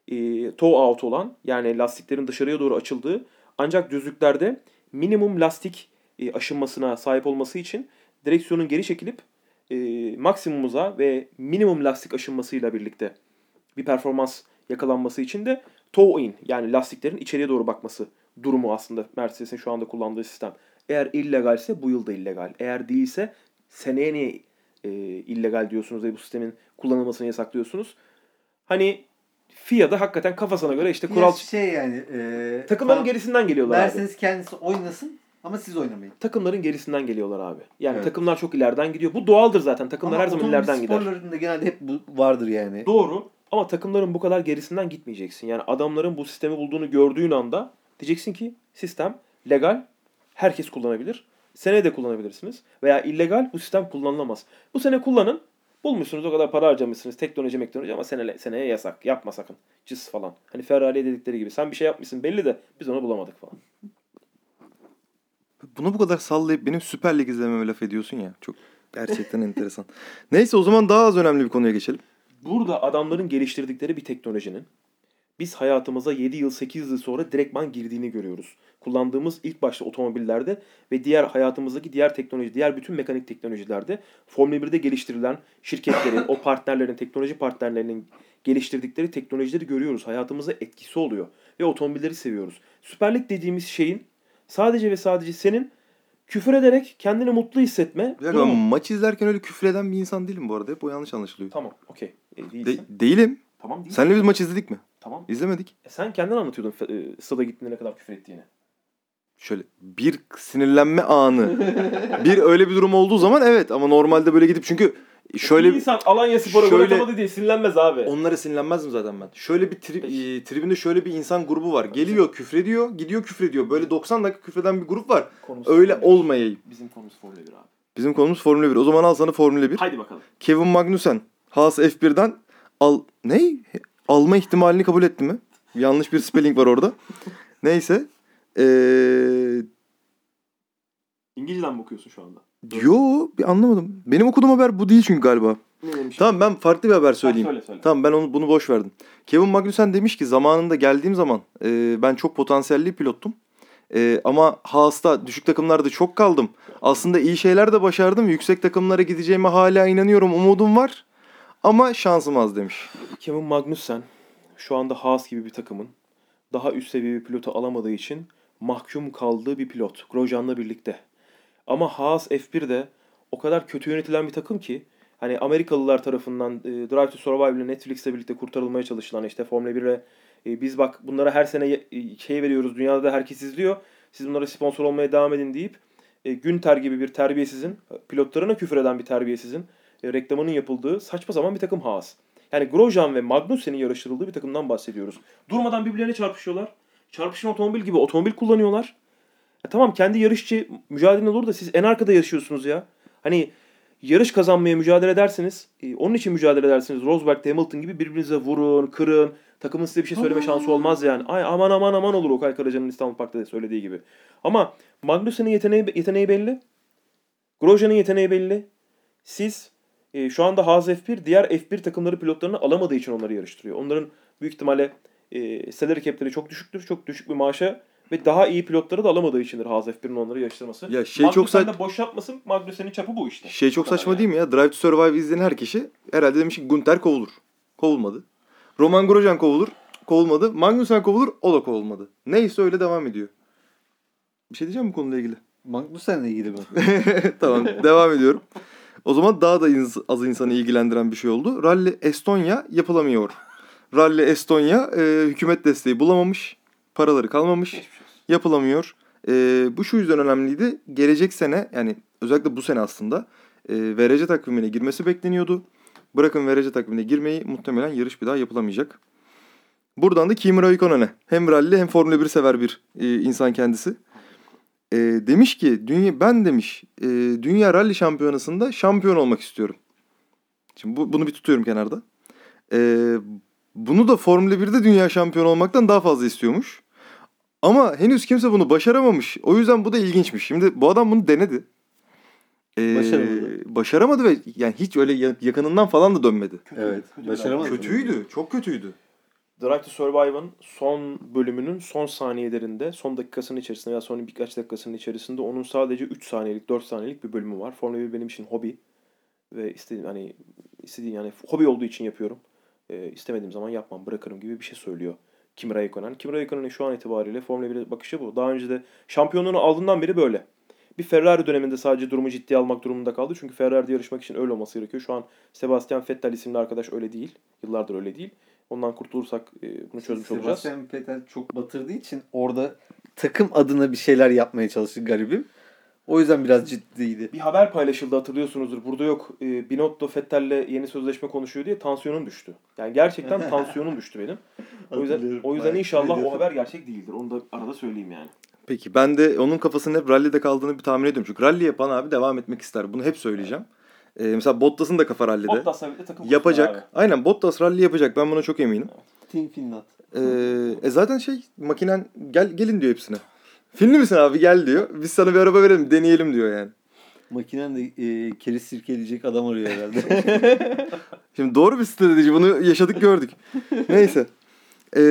e, toe out olan yani lastiklerin dışarıya doğru açıldığı ancak düzlüklerde minimum lastik e, aşınmasına sahip olması için direksiyonun geri çekilip e, maksimumuza ve minimum lastik aşınmasıyla birlikte bir performans yakalanması için de toe in yani lastiklerin içeriye doğru bakması durumu aslında Mercedes'in şu anda kullandığı sistem. Eğer illegalse bu yıl da illegal. Eğer değilse seneye niye e, illegal diyorsunuz ve bu sistemin kullanılmasını yasaklıyorsunuz? Hani FIA da hakikaten kafasına göre işte kural şey yani. E, takımların gerisinden geliyorlar abi. Mercedes kendisi oynasın ama siz oynamayın. Takımların gerisinden geliyorlar abi. Yani Evet. takımlar çok ileriden gidiyor. Bu doğaldır zaten. Takımlar Ama her zaman ileriden gider. sporlarında genelde hep bu vardır yani. Doğru. Ama takımların bu kadar gerisinden gitmeyeceksin. Yani adamların bu sistemi bulduğunu gördüğün anda diyeceksin ki sistem legal, herkes kullanabilir. Seneye de kullanabilirsiniz. Veya illegal bu sistem kullanılamaz. Bu sene kullanın. Bulmuşsunuz o kadar para harcamışsınız. Teknoloji teknoloji ama sene, seneye yasak. Yapma sakın. Cız falan. Hani Ferrari dedikleri gibi. Sen bir şey yapmışsın belli de biz onu bulamadık falan. Buna bu kadar sallayıp benim Süper Lig izlememe laf ediyorsun ya. Çok gerçekten [LAUGHS] enteresan. Neyse o zaman daha az önemli bir konuya geçelim. Burada adamların geliştirdikleri bir teknolojinin biz hayatımıza 7 yıl 8 yıl sonra direktman girdiğini görüyoruz. Kullandığımız ilk başta otomobillerde ve diğer hayatımızdaki diğer teknoloji, diğer bütün mekanik teknolojilerde Formula 1'de geliştirilen şirketlerin, [LAUGHS] o partnerlerin, teknoloji partnerlerinin geliştirdikleri teknolojileri görüyoruz. Hayatımıza etkisi oluyor ve otomobilleri seviyoruz. Süper Lig dediğimiz şeyin sadece ve sadece senin küfür ederek kendini mutlu hissetme. Bir dakika, maç izlerken öyle küfreden bir insan değilim bu arada. Hep o yanlış anlaşılıyor. Tamam, okey. E, De- değilim. tamam değil. Senle biz maç izledik mi? Tamam. İzlemedik. E sen kendin anlatıyordun e, stada gittiğinde ne kadar küfür ettiğini. Şöyle bir sinirlenme anı. [LAUGHS] bir öyle bir durum olduğu zaman evet ama normalde böyle gidip çünkü şöyle bir insan Alanya Spor'a gol atamadı diye sinirlenmez abi. onlara sinirlenmezdim zaten ben. Şöyle bir tri- e, tribünde şöyle bir insan grubu var. Geliyor küfrediyor, gidiyor küfrediyor. Böyle 90 dakika küfreden bir grup var. Konumuz Öyle Formula bir. olmayayım. Bizim konumuz Formula 1 abi. Bizim konumuz Formula 1. O zaman al sana Formula 1. Haydi bakalım. Kevin Magnussen Haas F1'den al ne? Alma ihtimalini kabul etti mi? Yanlış bir spelling var orada. Neyse. Ee, İngilizceden mi okuyorsun şu anda? Yo bir anlamadım. Benim okuduğum haber bu değil çünkü galiba. Ne demiş? Tamam ben farklı bir haber söyleyeyim. Ha, söyle söyle. Tamam ben onu bunu boş verdim. Kevin Magnussen demiş ki zamanında geldiğim zaman e, ben çok potansiyelli pilottum. E, ama Haas'ta düşük takımlarda çok kaldım. Aslında iyi şeyler de başardım. Yüksek takımlara gideceğime hala inanıyorum. Umudum var. Ama şansım az demiş. Kevin Magnussen şu anda Haas gibi bir takımın daha üst seviye bir pilotu alamadığı için mahkum kaldığı bir pilot. Grosjean'la birlikte. Ama Haas F1'de o kadar kötü yönetilen bir takım ki hani Amerikalılar tarafından e, Drive to Survive ile Netflix'le birlikte kurtarılmaya çalışılan işte Formula 1'e e, biz bak bunlara her sene e, şey veriyoruz dünyada da herkes izliyor. Siz bunlara sponsor olmaya devam edin deyip e, Günter gibi bir terbiyesizin pilotlarına küfür eden bir terbiyesizin e, reklamının yapıldığı saçma sapan bir takım Haas. Yani Grosjean ve Magnussen'in yarıştırıldığı bir takımdan bahsediyoruz. Durmadan birbirlerine çarpışıyorlar. Çarpışan otomobil gibi otomobil kullanıyorlar. Ya tamam kendi yarışçı mücadele olur da siz en arkada yarışıyorsunuz ya. Hani yarış kazanmaya mücadele edersiniz. e, onun için mücadele edersiniz. Rosberg, Hamilton gibi birbirinize vurun, kırın. Takımın size bir şey söyleme şansı olmaz yani. Ay aman aman aman olur Okay Karaca'nın İstanbul Park'ta da söylediği gibi. Ama Magnussen'in yeteneği, yeteneği belli. Grosjean'ın yeteneği belli. Siz e, şu anda Haas F1 diğer F1 takımları pilotlarını alamadığı için onları yarıştırıyor. Onların büyük ihtimalle e, salary cap'leri çok düşüktür. Çok düşük bir maaşa ve daha iyi pilotları da alamadığı içindir Haas F1'in onları yarıştırması. Ya şey çok Magnussen sa- de boş yapmasın. Magnussen'in çapı bu işte. Şey çok saçma yani. değil mi ya? Drive to Survive izleyen her kişi herhalde demiş ki Gunter kovulur. Kovulmadı. Roman Grosjean kovulur. Kovulmadı. Magnussen kovulur. O da kovulmadı. Neyse öyle devam ediyor. Bir şey diyeceğim bu konuyla ilgili? Magnussen'le ilgili mi? [LAUGHS] tamam devam ediyorum. O zaman daha da ins- az insanı ilgilendiren bir şey oldu. Rally Estonya yapılamıyor. Rally Estonya e, hükümet desteği bulamamış. Paraları kalmamış. Yapılamıyor. E, bu şu yüzden önemliydi. Gelecek sene yani özellikle bu sene aslında e, VRC takvimine girmesi bekleniyordu. Bırakın VRC takvimine girmeyi muhtemelen yarış bir daha yapılamayacak. Buradan da Kimi Raikkonen'e hem rally hem Formula 1 sever bir e, insan kendisi. E, demiş ki dünya ben demiş e, dünya rally şampiyonasında şampiyon olmak istiyorum. Şimdi bu, bunu bir tutuyorum kenarda. E, bunu da Formula 1'de dünya şampiyonu olmaktan daha fazla istiyormuş. Ama henüz kimse bunu başaramamış. O yüzden bu da ilginçmiş. Şimdi bu adam bunu denedi. Ee, Başaramadı. Başaramadı ve yani hiç öyle ya- yakınından falan da dönmedi. Evet. Başaramadı. Kötüydü. Çok kötüydü. Drive to Survive'ın son bölümünün son saniyelerinde, son dakikasının içerisinde veya son birkaç dakikasının içerisinde onun sadece 3 saniyelik, 4 saniyelik bir bölümü var. Formula 1 benim için hobi ve istediğim hani istediğim yani hobi olduğu için yapıyorum. Ee, istemediğim zaman yapmam, bırakırım gibi bir şey söylüyor Kimi Raikkonen. Kimi Raikkonen'in şu an itibariyle Formula 1'e bakışı bu. Daha önce de şampiyonluğunu aldığından beri böyle. Bir Ferrari döneminde sadece durumu ciddiye almak durumunda kaldı. Çünkü Ferrari'de yarışmak için öyle olması gerekiyor. Şu an Sebastian Vettel isimli arkadaş öyle değil. Yıllardır öyle değil. Ondan kurtulursak e, bunu çözmüş olacağız. Sebastian Vettel çok batırdığı için orada takım adına bir şeyler yapmaya çalıştı garibim. O yüzden biraz ciddiydi. Bir haber paylaşıldı hatırlıyorsunuzdur. Burada yok e, Binotto Vettel'le yeni sözleşme konuşuyor diye tansiyonum düştü. Yani gerçekten [LAUGHS] tansiyonum düştü benim. O yüzden o yüzden inşallah o haber gerçek değildir. Onu da arada söyleyeyim yani. Peki ben de onun kafasının hep rally'de kaldığını bir tahmin ediyorum. Çünkü rally yapan abi devam etmek ister. Bunu hep söyleyeceğim. Ee, mesela Bottas'ın da kafa rally'de. Bottas'la birlikte takım yapacak. abi. Aynen Bottas rally yapacak. Ben buna çok eminim. Team Finland. Ee, e zaten şey makinen gel gelin diyor hepsine. Filmli misin abi gel diyor. Biz sana bir araba verelim deneyelim diyor yani. Makinen de e, keriz sirkeleyecek adam arıyor herhalde. [LAUGHS] Şimdi doğru bir strateji. Bunu yaşadık gördük. [LAUGHS] Neyse. Ee,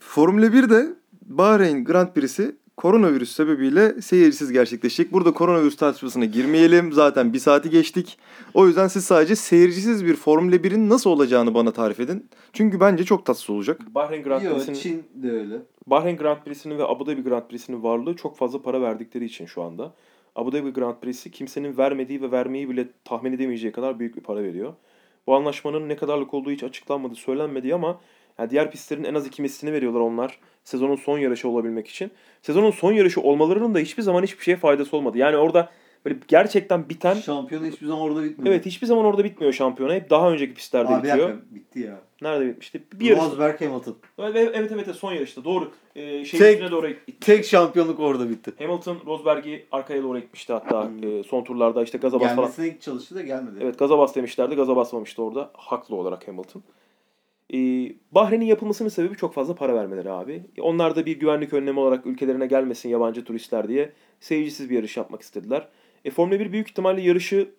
Formula 1'de Bahreyn Grand Prix'si koronavirüs sebebiyle seyircisiz gerçekleşecek. Burada koronavirüs tartışmasına girmeyelim. Zaten bir saati geçtik. O yüzden siz sadece seyircisiz bir Formula 1'in nasıl olacağını bana tarif edin. Çünkü bence çok tatsız olacak. Bahreyn Grand Yok Prix'sinin Çin de öyle. Bahreyn Grand Prix'sinin ve Abu Dhabi Grand Prix'sinin varlığı çok fazla para verdikleri için şu anda. Abu Dhabi Grand Prix'si kimsenin vermediği ve vermeyi bile tahmin edemeyeceği kadar büyük bir para veriyor. Bu anlaşmanın ne kadarlık olduğu hiç açıklanmadı, söylenmedi ama yani diğer pistlerin en az iki veriyorlar onlar sezonun son yarışı olabilmek için. Sezonun son yarışı olmalarının da hiçbir zaman hiçbir şeye faydası olmadı. Yani orada böyle gerçekten biten Şampiyonu hiçbir zaman orada bitmiyor. Evet hiçbir zaman orada bitmiyor şampiyona. Hep daha önceki pistlerde Abi bitiyor. dakika, bitti ya. Nerede bitmişti? Bir yarış. Rosberg Hamilton. Evet evet evet son yarışta doğru. Ee, şey Tek- doğru gitti. Tek şampiyonluk orada bitti. Hamilton Rosberg'i arkaya doğru itmişti hatta e, son turlarda işte gaza bas falan. Gelmesine çalıştı da gelmedi. Evet gaza bas demişlerdi. Gaza basmamıştı orada. Haklı olarak Hamilton. Ee, Bahreyn'in yapılmasının sebebi çok fazla para vermeleri abi. Onlar da bir güvenlik önlemi olarak ülkelerine gelmesin yabancı turistler diye seyircisiz bir yarış yapmak istediler. E, Formula 1 büyük ihtimalle yarışı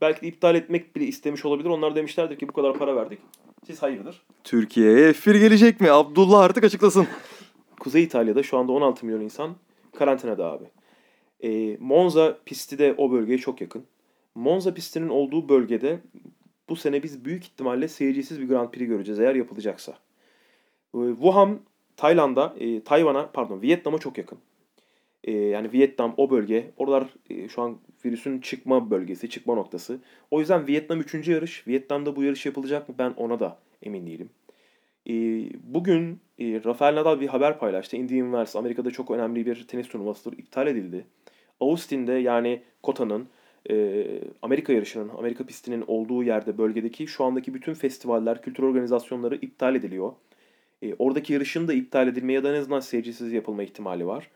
belki de iptal etmek bile istemiş olabilir. Onlar demişlerdir ki bu kadar para verdik. Siz hayırdır? Türkiye'ye F1 gelecek mi? Abdullah artık açıklasın. [LAUGHS] Kuzey İtalya'da şu anda 16 milyon insan karantinada abi. E, Monza pisti de o bölgeye çok yakın. Monza pistinin olduğu bölgede bu sene biz büyük ihtimalle seyircisiz bir Grand Prix göreceğiz eğer yapılacaksa. E, Wuhan, Tayland'a, e, Tayvan'a pardon Vietnam'a çok yakın. E, yani Vietnam o bölge. Oralar e, şu an virüsün çıkma bölgesi, çıkma noktası. O yüzden Vietnam 3. yarış. Vietnam'da bu yarış yapılacak mı ben ona da emin değilim. E, bugün e, Rafael Nadal bir haber paylaştı. Indian Wells Amerika'da çok önemli bir tenis turnuvasıdır. iptal edildi. Austin'de yani Kota'nın e, Amerika yarışının, Amerika pistinin olduğu yerde bölgedeki şu andaki bütün festivaller, kültür organizasyonları iptal ediliyor. E, oradaki yarışın da iptal edilmeye ya da en azından seyircisiz yapılma ihtimali var.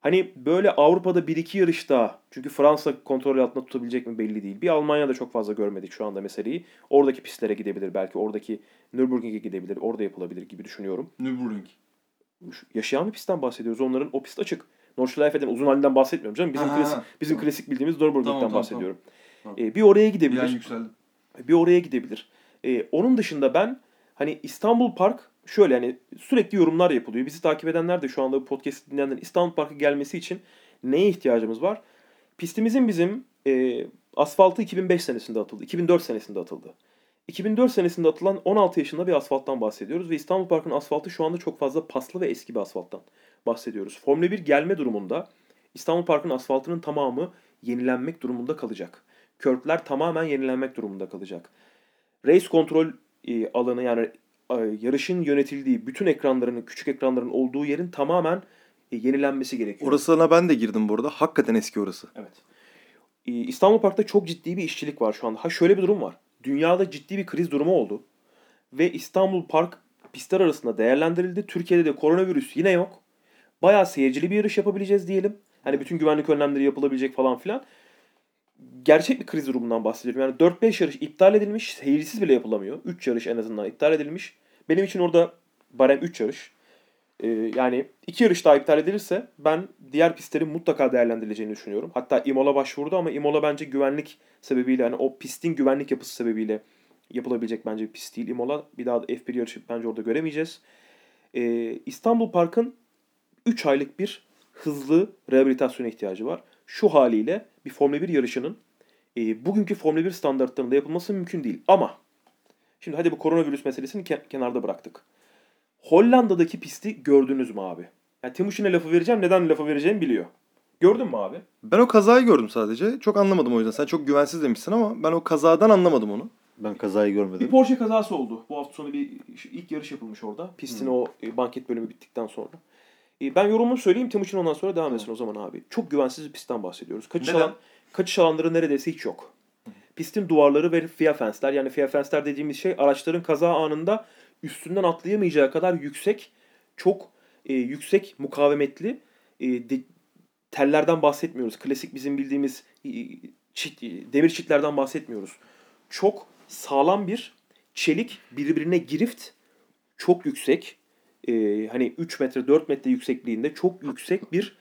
Hani böyle Avrupa'da bir iki yarışta çünkü Fransa kontrol altında tutabilecek mi belli değil. Bir Almanya'da çok fazla görmedik şu anda meseleyi. Oradaki pistlere gidebilir belki. Oradaki Nürburgring'e gidebilir. Orada yapılabilir gibi düşünüyorum. Nürburgring. Yaşayan bir pistten bahsediyoruz. Onların o pist açık. Nordschleife'den uzun halinden bahsetmiyorum canım. Bizim Ha, klasik ha. bizim Tamam. klasik bildiğimiz Nürburgring'den Tamam, tamam, bahsediyorum. tamam. Ee, bir oraya gidebilir. yükseldim. Bir oraya gidebilir. Ee, onun dışında ben hani İstanbul Park şöyle hani sürekli yorumlar yapılıyor. Bizi takip edenler de şu anda bu podcast dinleyenler İstanbul Park'a gelmesi için neye ihtiyacımız var? Pistimizin bizim e, asfaltı 2005 senesinde atıldı. 2004 senesinde atıldı. 2004 senesinde atılan 16 yaşında bir asfalttan bahsediyoruz ve İstanbul Park'ın asfaltı şu anda çok fazla paslı ve eski bir asfalttan bahsediyoruz. Formula 1 gelme durumunda İstanbul Park'ın asfaltının tamamı yenilenmek durumunda kalacak. Körpler tamamen yenilenmek durumunda kalacak. Race kontrol e, alanı yani yarışın yönetildiği bütün ekranların, küçük ekranların olduğu yerin tamamen e, yenilenmesi gerekiyor. Orasına ben de girdim bu arada. Hakikaten eski orası. Evet. Ee, İstanbul Park'ta çok ciddi bir işçilik var şu anda. Ha şöyle bir durum var. Dünyada ciddi bir kriz durumu oldu. Ve İstanbul Park pistler arasında değerlendirildi. Türkiye'de de koronavirüs yine yok. Bayağı seyircili bir yarış yapabileceğiz diyelim. Hani bütün güvenlik önlemleri yapılabilecek falan filan. Gerçek bir kriz durumundan bahsediyorum. Yani 4-5 yarış iptal edilmiş. Seyircisiz bile yapılamıyor. 3 yarış en azından iptal edilmiş. Benim için orada barem 3 yarış. Ee, yani iki yarış daha iptal edilirse ben diğer pistlerin mutlaka değerlendirileceğini düşünüyorum. Hatta Imola başvurdu ama Imola bence güvenlik sebebiyle hani o pistin güvenlik yapısı sebebiyle yapılabilecek bence bir pist değil Imola. Bir daha da F1 yarışı bence orada göremeyeceğiz. Ee, İstanbul Park'ın 3 aylık bir hızlı rehabilitasyona ihtiyacı var. Şu haliyle bir Formula 1 yarışının e, bugünkü Formula 1 standartlarında yapılması mümkün değil. Ama şimdi hadi bu koronavirüs meselesini ke- kenarda bıraktık. Hollanda'daki pisti gördünüz mü abi? Yani Timuçin'e lafı vereceğim. Neden lafı vereceğimi biliyor. Gördün mü abi? Ben o kazayı gördüm sadece. Çok anlamadım o yüzden. Sen çok güvensiz demişsin ama ben o kazadan anlamadım onu. Ben kazayı Bir görmedim. Porsche kazası oldu. Bu hafta sonu bir ilk yarış yapılmış orada. Pistin o e, banket bölümü bittikten sonra. E, Ben yorumumu söyleyeyim. Timuçin ondan sonra devam etsin o zaman abi. Çok güvensiz bir pistten bahsediyoruz. Kaçış, Neden? alan, kaçış alanları neredeyse hiç yok. Pistin duvarları ve FIA fensler yani FIA fensler dediğimiz şey araçların kaza anında üstünden atlayamayacağı kadar yüksek, çok e, yüksek mukavemetli e, de- tellerden bahsetmiyoruz. Klasik bizim bildiğimiz e, çit, e, demir çitlerden bahsetmiyoruz. Çok sağlam bir çelik birbirine girift çok yüksek e, hani 3 metre 4 metre yüksekliğinde çok yüksek bir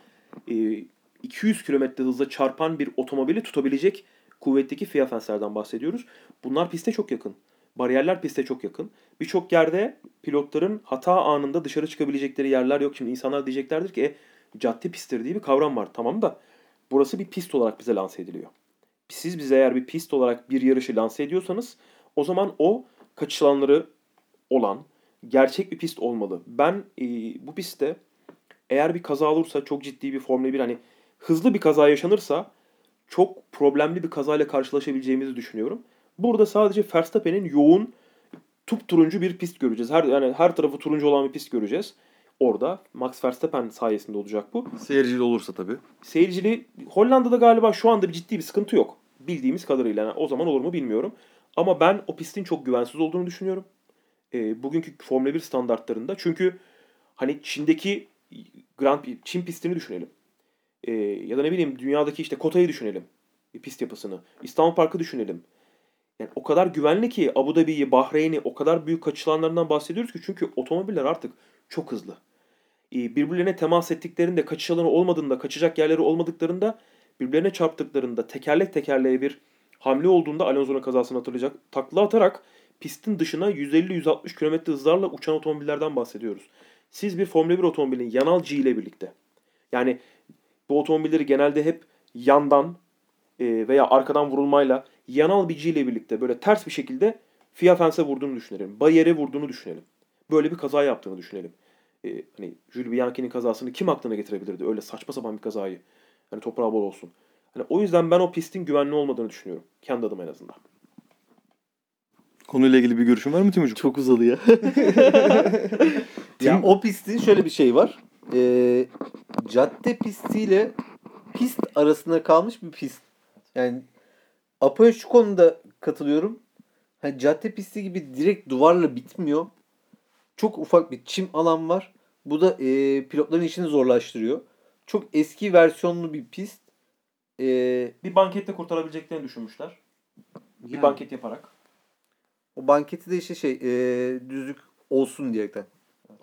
e, 200 kilometre hızla çarpan bir otomobili tutabilecek kuvvetteki FIA fenslerden bahsediyoruz. Bunlar piste çok yakın. Bariyerler piste çok yakın. Birçok yerde pilotların hata anında dışarı çıkabilecekleri yerler yok. Şimdi insanlar diyeceklerdir ki e, cadde pistleri diye bir kavram var. Tamam da burası bir pist olarak bize lanse ediliyor. Siz bize eğer bir pist olarak bir yarışı lanse ediyorsanız o zaman o kaçış alanları olan gerçek bir pist olmalı. Ben e, bu pistte eğer bir kaza olursa çok ciddi bir Formula 1 hani hızlı bir kaza yaşanırsa çok problemli bir kazayla karşılaşabileceğimizi düşünüyorum. Burada sadece Verstappen'in yoğun turuncu bir pist göreceğiz. Her yani her tarafı turuncu olan bir pist göreceğiz. Orada Max Verstappen sayesinde olacak bu. Seyircili olursa tabii. Seyircili Hollanda'da galiba şu anda bir ciddi bir sıkıntı yok. Bildiğimiz kadarıyla. Yani o zaman olur mu bilmiyorum. Ama ben o pistin çok güvensiz olduğunu düşünüyorum. E, bugünkü Formula 1 standartlarında. Çünkü hani Çin'deki Grand Çin pistini düşünelim. E, ya da ne bileyim dünyadaki işte Kota'yı düşünelim. E, pist yapısını. İstanbul Park'ı düşünelim. Yani o kadar güvenli ki Abu Dhabi'yi, Bahreyn'i o kadar büyük kaçışlanlarından bahsediyoruz ki çünkü otomobiller artık çok hızlı. E, birbirlerine temas ettiklerinde, kaçış alanı olmadığında, kaçacak yerleri olmadıklarında birbirlerine çarptıklarında, tekerlek tekerleğe bir hamle olduğunda Alonso'nun kazasını hatırlayacak. Takla atarak pistin dışına 150-160 km hızlarla uçan otomobillerden bahsediyoruz. Siz bir Formula 1 otomobilin yanal G ile birlikte yani bu otomobilleri genelde hep yandan e, veya arkadan vurulmayla yanal bir G ile birlikte böyle ters bir şekilde FIA fense vurduğunu düşünelim. Bariyere vurduğunu düşünelim. Böyle bir kaza yaptığını düşünelim. E, hani Jules Bianchi'nin kazasını kim aklına getirebilirdi? Öyle saçma sapan bir kazayı. Hani toprağı bol olsun. Hani o yüzden ben o pistin güvenli olmadığını düşünüyorum. Kendi adıma en azından. Konuyla ilgili bir görüşün var mı Timuçin? Çok uzadı ya. [LAUGHS] ya o pistin şöyle bir şey var. Ee, cadde pistiyle pist arasında kalmış bir pist. Yani Apo'ya şu konuda katılıyorum. Hani cadde pisti gibi direkt duvarla bitmiyor. Çok ufak bir çim alan var. Bu da e, pilotların işini zorlaştırıyor. Çok eski versiyonlu bir pist. E, Bir bankette kurtarabileceklerini düşünmüşler. Bir yani banket yaparak. O banketi de işte şey e, düzlük olsun diyerekten.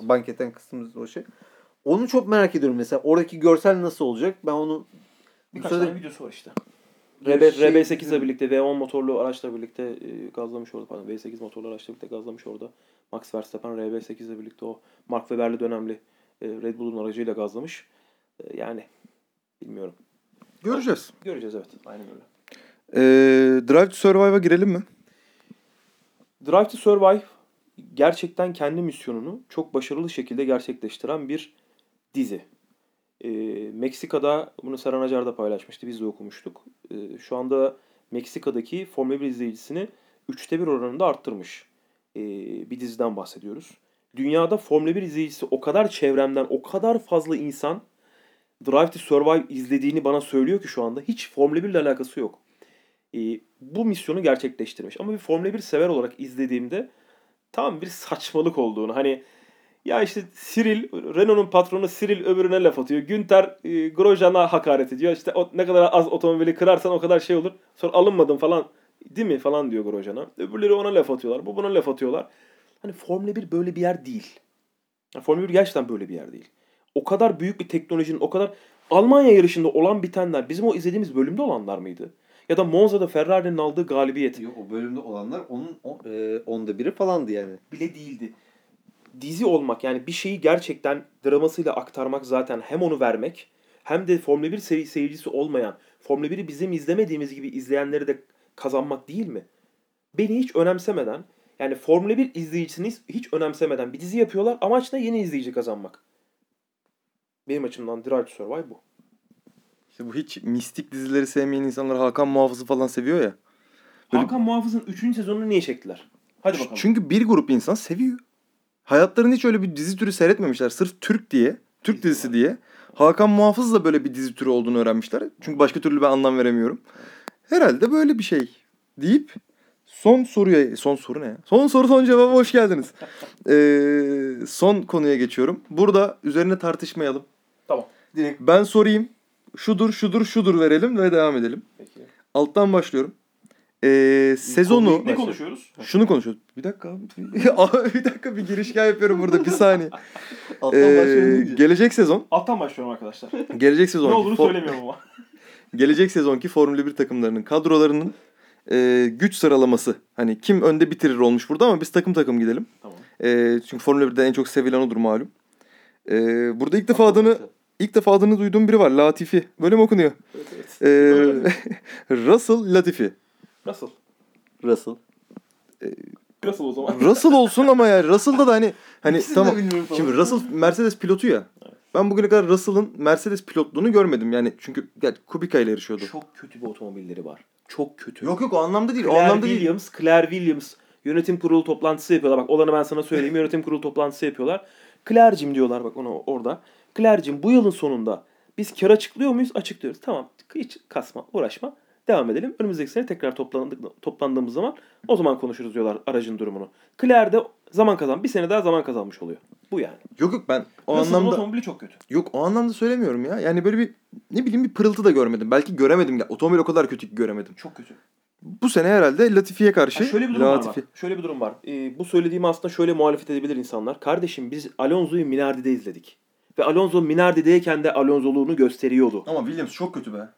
Banketten kısmımız o şey. Onu çok merak ediyorum mesela. Oradaki görsel nasıl olacak? Ben onu Birkaç tane videosu var işte. RB, şey- RB8 ile birlikte V10 motorlu araçla birlikte e, gazlamış orada. Pardon V8 motorlu araçla birlikte gazlamış orada. Max Verstappen RB8 ile birlikte o Mark Webber'li dönemli e, Red Bull'un aracıyla gazlamış. E, yani bilmiyorum. Göreceğiz. Göreceğiz evet. Aynen öyle. Ee, Drive to Survive'a girelim mi? Drive to Survive gerçekten kendi misyonunu çok başarılı şekilde gerçekleştiren bir dizi. Ee, Meksika'da bunu Serhan Acar da paylaşmıştı. Biz de okumuştuk. Ee, şu anda Meksika'daki Formula 1 izleyicisini üçte bir oranında arttırmış. Ee, bir diziden bahsediyoruz. Dünyada Formula 1 izleyicisi o kadar çevremden o kadar fazla insan Drive to Survive izlediğini bana söylüyor ki şu anda hiç Formula 1 ile alakası yok. Ee, bu misyonu gerçekleştirmiş. Ama bir Formula 1 sever olarak izlediğimde tam bir saçmalık olduğunu hani ya işte Cyril, Renault'un patronu Cyril öbürüne laf atıyor. Günter e, Grosjean'a hakaret ediyor. İşte o, ne kadar az otomobili kırarsan o kadar şey olur. Sonra alınmadın falan değil mi falan diyor Grosjean'a. Öbürleri ona laf atıyorlar. Bu buna laf atıyorlar. Hani Formula 1 böyle bir yer değil. Yani Formula 1 gerçekten böyle bir yer değil. O kadar büyük bir teknolojinin, o kadar Almanya yarışında olan bitenler bizim o izlediğimiz bölümde olanlar mıydı? Ya da Monza'da Ferrari'nin aldığı galibiyet Yok, o bölümde olanlar onun o- e, onda biri falandı yani. bile değildi. Dizi olmak yani bir şeyi gerçekten dramasıyla aktarmak zaten hem onu vermek hem de Formula 1 seri seyircisi olmayan, Formula 1'i bizim izlemediğimiz gibi izleyenleri de kazanmak değil mi? Beni hiç önemsemeden yani Formula 1 izleyicisini hiç önemsemeden bir dizi yapıyorlar. Amaç ne? Yeni izleyici kazanmak. Benim açımdan Drive to Survive bu. İşte bu hiç mistik dizileri sevmeyen insanlar Hakan Muhafız'ı falan seviyor ya. Böyle- Hakan Muhafız'ın 3. sezonunu niye çektiler? Hadi bakalım. Çünkü bir grup insan seviyor. Hayatlarında hiç öyle bir dizi türü seyretmemişler. Sırf Türk diye, Türk Dizi dizisi diye. Hakan Muhafız da böyle bir dizi türü olduğunu öğrenmişler. Çünkü başka türlü ben anlam veremiyorum. Herhalde böyle bir şey deyip son soruya, son soru ne ya? Son soru son cevaba hoş geldiniz. [LAUGHS] Ee, son konuya geçiyorum. Burada üzerine tartışmayalım. Tamam. Direkt ben sorayım. Şudur, şudur, şudur verelim ve devam edelim. Peki. Alttan başlıyorum. Ee, sezonu... Ne konuşuyoruz? Şunu konuşuyoruz. Bir dakika abi. [LAUGHS] Bir dakika bir girişken yapıyorum burada bir saniye. [LAUGHS] Alttan Ee, gelecek sezon, Alttan başlıyorum arkadaşlar. [LAUGHS] gelecek ne sezonki olduğunu for- söylemiyorum ama. gelecek sezonki Formula 1 takımlarının kadrolarının e, güç sıralaması. Hani kim önde bitirir olmuş burada ama biz takım takım gidelim. Tamam. E, çünkü Formula 1'de en çok sevilen odur malum. E, burada ilk defa adını ilk defa adını duyduğum biri var. Latifi. Böyle mi okunuyor? Evet, evet. E, Öyle. [LAUGHS] Russell Latifi. Nasıl? Russell. Nasıl o zaman? Russell olsun ama yani Russell'da da hani [LAUGHS] hani İkisini tamam. Şimdi Russell Mercedes pilotu ya. Ben bugüne kadar Russell'ın Mercedes pilotluğunu görmedim. Yani çünkü yani Kubica ile yarışıyordu. Çok kötü bir otomobilleri var. Çok kötü. Yok yok o anlamda değil. o Claire anlamda değil. Williams, Claire Williams yönetim kurulu toplantısı yapıyorlar. Bak olanı ben sana söyleyeyim. [LAUGHS] Yönetim kurulu toplantısı yapıyorlar. Claire'cim diyorlar bak ona orada. Claire'cim bu yılın sonunda biz kar açıklıyor muyuz? Açıklıyoruz. Tamam hiç kasma, uğraşma. Devam edelim. Önümüzdeki sene tekrar toplandık, toplandığımız zaman o zaman konuşuruz diyorlar aracın durumunu. Claire de zaman kazan. Bir sene daha zaman kazanmış oluyor. Bu yani. Yok yok ben o Russell'ın anlamda otomobili çok kötü. yok o anlamda söylemiyorum ya. Yani böyle bir ne bileyim bir pırıltı da görmedim. Belki göremedim. Ya, otomobil o kadar kötü ki göremedim. Çok kötü. Bu sene herhalde Latifi'ye karşı Ha, şöyle bir durum var Latifi. bak. Şöyle bir durum var. Ee, bu söylediğimi aslında şöyle muhalefet edebilir insanlar. Kardeşim biz Alonso'yu Minardi'de izledik. Ve Alonso Minardi'deyken de Alonso'luğunu gösteriyordu. Ama Williams çok kötü be.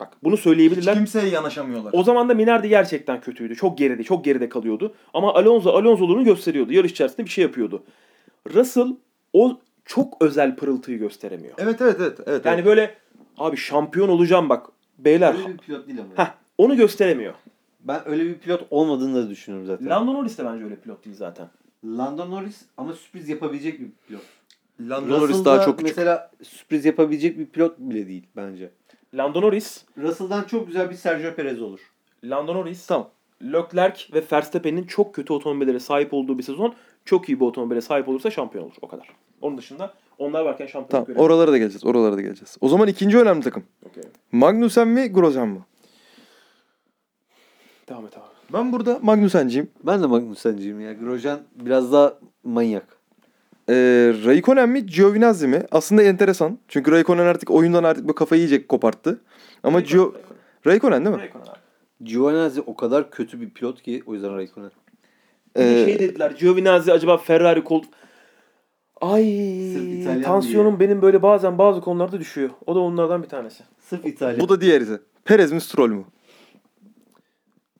Bak bunu söyleyebilirler. kimseye yanaşamıyorlar. O zaman da Minardi gerçekten kötüydü. Çok geride, çok geride kalıyordu. Ama Alonso Alonso'luğunu gösteriyordu. Yarış içerisinde bir şey yapıyordu. Russell o çok özel pırıltıyı gösteremiyor. Evet evet evet. evet Yani böyle abi şampiyon olacağım bak. Beyler. Öyle bir pilot değil ama. Heh, onu gösteremiyor. Ben öyle bir pilot olmadığını da düşünüyorum zaten. Lando Norris de bence öyle pilot değil zaten. Lando Norris ama sürpriz yapabilecek bir pilot. Lando Norris daha da çok küçük. Mesela sürpriz yapabilecek bir pilot bile değil bence. Lando Norris, Russell'dan çok güzel bir Sergio Perez olur. Lando Norris, Tamam. Leclerc ve Verstappen'in çok kötü otomobillere sahip olduğu bir sezon çok iyi bir otomobile sahip olursa şampiyon olur. O kadar. Onun dışında onlar varken şampiyon Tamam göremiyor. oralara da geleceğiz. Oralara da geleceğiz. O zaman ikinci önemli takım. Okey. Magnussen mi Grosjean mı? Devam et abi. Ben burada Magnussen'ciyim. Ben de Magnussen'ciyim ya. Grosjean biraz daha manyak. Ee, Raikkonen mi Giovinazzi mi? Aslında enteresan. Çünkü Raikkonen artık oyundan artık bu kafayı yiyecek koparttı. Ama Gio... Raikkonen değil mi? Raikkonen. Giovinazzi o kadar kötü bir pilot ki o yüzden Raikkonen. Bir Ee, şey dediler. Giovinazzi acaba Ferrari kol... Ay tansiyonum benim böyle bazen bazı konularda düşüyor. O da onlardan bir tanesi. Sırf İtalya. bu da diğeri. Perez mi Stroll mu?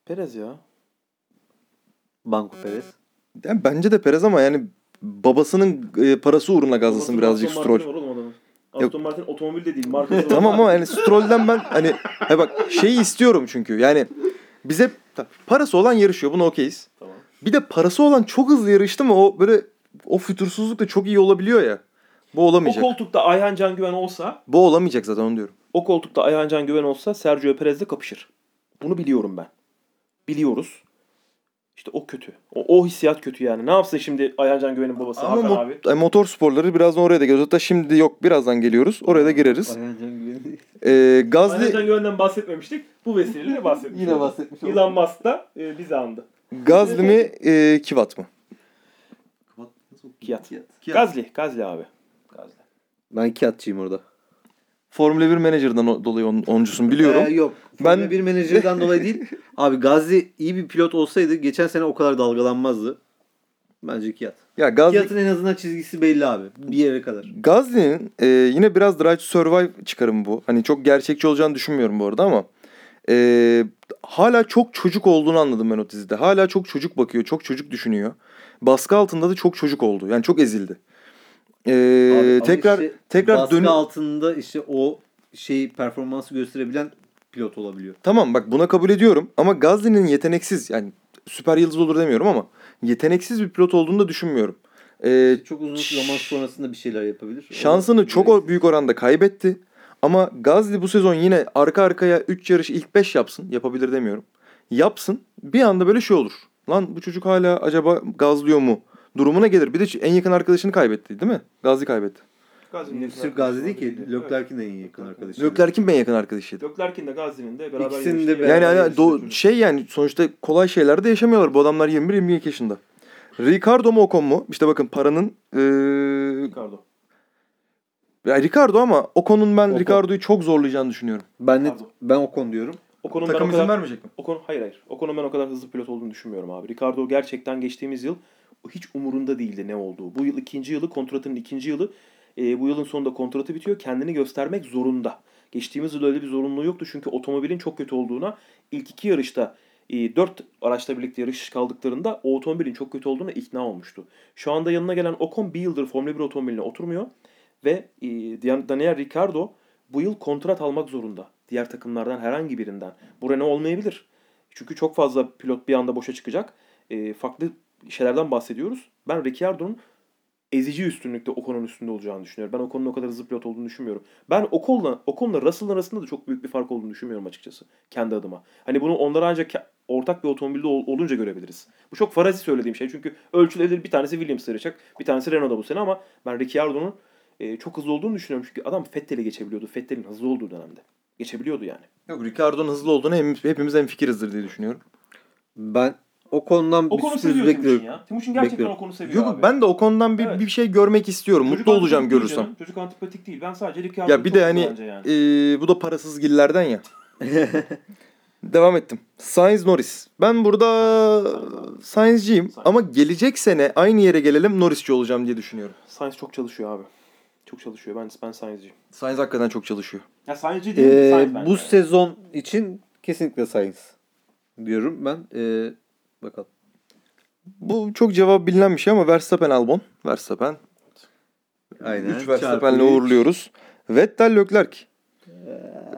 Perez ya. Banco Perez. Yani bence de Perez ama yani babasının e, parası uğruna gazlasın birazcık Stroll. Aston Martin otomobil de değil. Markası [LAUGHS] tamam ama yani Stroll'den ben hani he bak şeyi istiyorum çünkü yani bize parası olan yarışıyor buna okeyiz. Tamam. Bir de parası olan çok hızlı yarıştı mı o böyle o fütursuzluk da çok iyi olabiliyor ya. Bu O olamayacak. koltukta Ayhan Can Güven olsa Bu olamayacak zaten onu diyorum. o koltukta Ayhan Can Güven olsa Sergio Perez'le kapışır. Bunu biliyorum ben. Biliyoruz. İşte o kötü. O, o hissiyat kötü yani. Ne yapsın şimdi Ayhancan Güven'in babası Ama Hakan mo- abi? e, motor sporları birazdan oraya da geliyoruz. Hatta şimdi yok birazdan geliyoruz. Oraya da gireriz. Ayhancan Güven'i Ee, Gazli Ayhancan Güven'den bahsetmemiştik. Bu vesileyle bahsetmiş. Yine bahsetmiş olduk. Elon Musk da e, bizi andı. Gazli mi e, Kivat mı? Kiyat. Gazli. Gazli abi. Gazli. Ben kağıtçıyım orada. Formula 1 menajerden dolayı on, oncusun biliyorum. Ee, yok. Ben- Ben bir menajerden dolayı değil. [LAUGHS] Abi Gazli iyi bir pilot olsaydı geçen sene o kadar dalgalanmazdı. Bence Kiyat. ya Gazli Kiyat'ın en azından çizgisi belli abi. Bir yere kadar. Gazli'nin e, yine biraz Drive to Survive çıkarımı bu. Hani çok gerçekçi olacağını düşünmüyorum bu arada ama e, hala çok çocuk olduğunu anladım ben o dizide. Hala çok çocuk bakıyor, çok çocuk düşünüyor. Baskı altında da çok çocuk oldu. Yani çok ezildi. E, Abi tekrar işte tekrar dönüp altında işte o şeyi performansı gösterebilen pilot olabiliyor. Tamam bak buna kabul ediyorum ama Gazli'nin yeteneksiz yani süper yıldız olur demiyorum ama yeteneksiz bir pilot olduğunu da düşünmüyorum. E, Çok uzun zaman sonrasında bir şeyler yapabilir. Şansını çok o- büyük oranda kaybetti. Ama Gazli bu sezon yine arka arkaya 3 yarış ilk 5 yapsın. Yapabilir demiyorum. Yapsın. Bir anda böyle şey olur. Lan bu çocuk hala acaba gazlıyor mu? Durumuna gelir. Bir de en yakın arkadaşını kaybetti değil mi? Gazli kaybetti. Gazli'nin Sırf Gazi değil ki. Leclerc'in de en yakın arkadaşı. Leclerc'in en yakın arkadaşıydı. Leclerc'in de Gazli'nin de beraber İkisinin de beraber Yani hani yarıştığı do- şey yani sonuçta kolay şeyler de yaşamıyorlar. Bu adamlar 21-22 yaşında. Ricardo mu Ocon mu? İşte bakın paranın eee Ricardo. ya Ricardo ama Ocon'un ben Ocon. Ricardo'yu çok zorlayacağını düşünüyorum. Ben Pardon. ben Ocon diyorum. Ocon'un ben o Takım kadar... izin vermeyecek mi? Ocon, hayır hayır. Ocon'un ben o kadar hızlı pilot olduğunu düşünmüyorum abi. Ricardo gerçekten geçtiğimiz yıl hiç umurunda değildi ne olduğu. Bu yıl ikinci yılı, kontratının ikinci yılı. E, bu yılın sonunda kontratı bitiyor. Kendini göstermek zorunda. Geçtiğimiz yıl öyle bir zorunluluğu yoktu. Çünkü otomobilin çok kötü olduğuna ilk iki yarışta e, dört araçla birlikte yarış kaldıklarında o otomobilin çok kötü olduğuna ikna olmuştu. Şu anda yanına gelen Ocon bir yıldır Formula 1 otomobiline oturmuyor. Ve e, Daniel Ricciardo bu yıl kontrat almak zorunda. Diğer takımlardan herhangi birinden. Bu Renault olmayabilir. Çünkü çok fazla pilot bir anda boşa çıkacak. E, farklı şeylerden bahsediyoruz. Ben Ricciardo'nun ezici üstünlükte Ocon'un üstünde olacağını düşünüyorum. Ben Ocon'un o kadar hızlı pilot olduğunu düşünmüyorum. Ben Ocon'la Ocon'la Russell'ın arasında da çok büyük bir fark olduğunu düşünmüyorum açıkçası. Kendi adıma. Hani bunu onlar ancak ortak bir otomobilde ol- olunca görebiliriz. Bu çok farazi söylediğim şey. Çünkü ölçülebilir bir tanesi Williams yarışacak. Bir tanesi Renault'da bu sene ama ben Ricciardo'nun e, çok hızlı olduğunu düşünüyorum. Çünkü adam Vettel'i geçebiliyordu. Vettel'in hızlı olduğu dönemde. Geçebiliyordu yani. Yok Ricardo'nun hızlı olduğunu hepimiz en fikirizdir diye düşünüyorum. Ben Ocon'dan bir Ocon'u sürpriz bekliyorum. Timuçin ya. Timuçin gerçekten Bekliyorum. Ocon'u seviyor Yok abi. ben de o konudan bir, Evet. bir şey görmek istiyorum. Çocuk Mutlu olacağım görürsem. canım. Çocuk antipatik değil. Ben sadece Ricciardo'yu Ya bir de hani yani. eee, bu da parasız gillerden ya. [LAUGHS] Devam ettim. Sainz Norris. Ben burada Sainz'ciyim Sainz. ama gelecek sene aynı yere gelelim Norris'ci olacağım diye düşünüyorum. Sainz çok çalışıyor abi. Çok çalışıyor. Ben ben Sainz'ciyim. Sainz hakikaten çok çalışıyor. Ya Sainz'ci değil mi? Ee, Sainz bu yani. sezon için kesinlikle Sainz diyorum ben. Ee, bakalım. Bu çok cevap bilinen bir şey ama Verstappen Albon. Verstappen. Aynen. 3 Verstappen'le uğurluyoruz. Vettel Leclerc.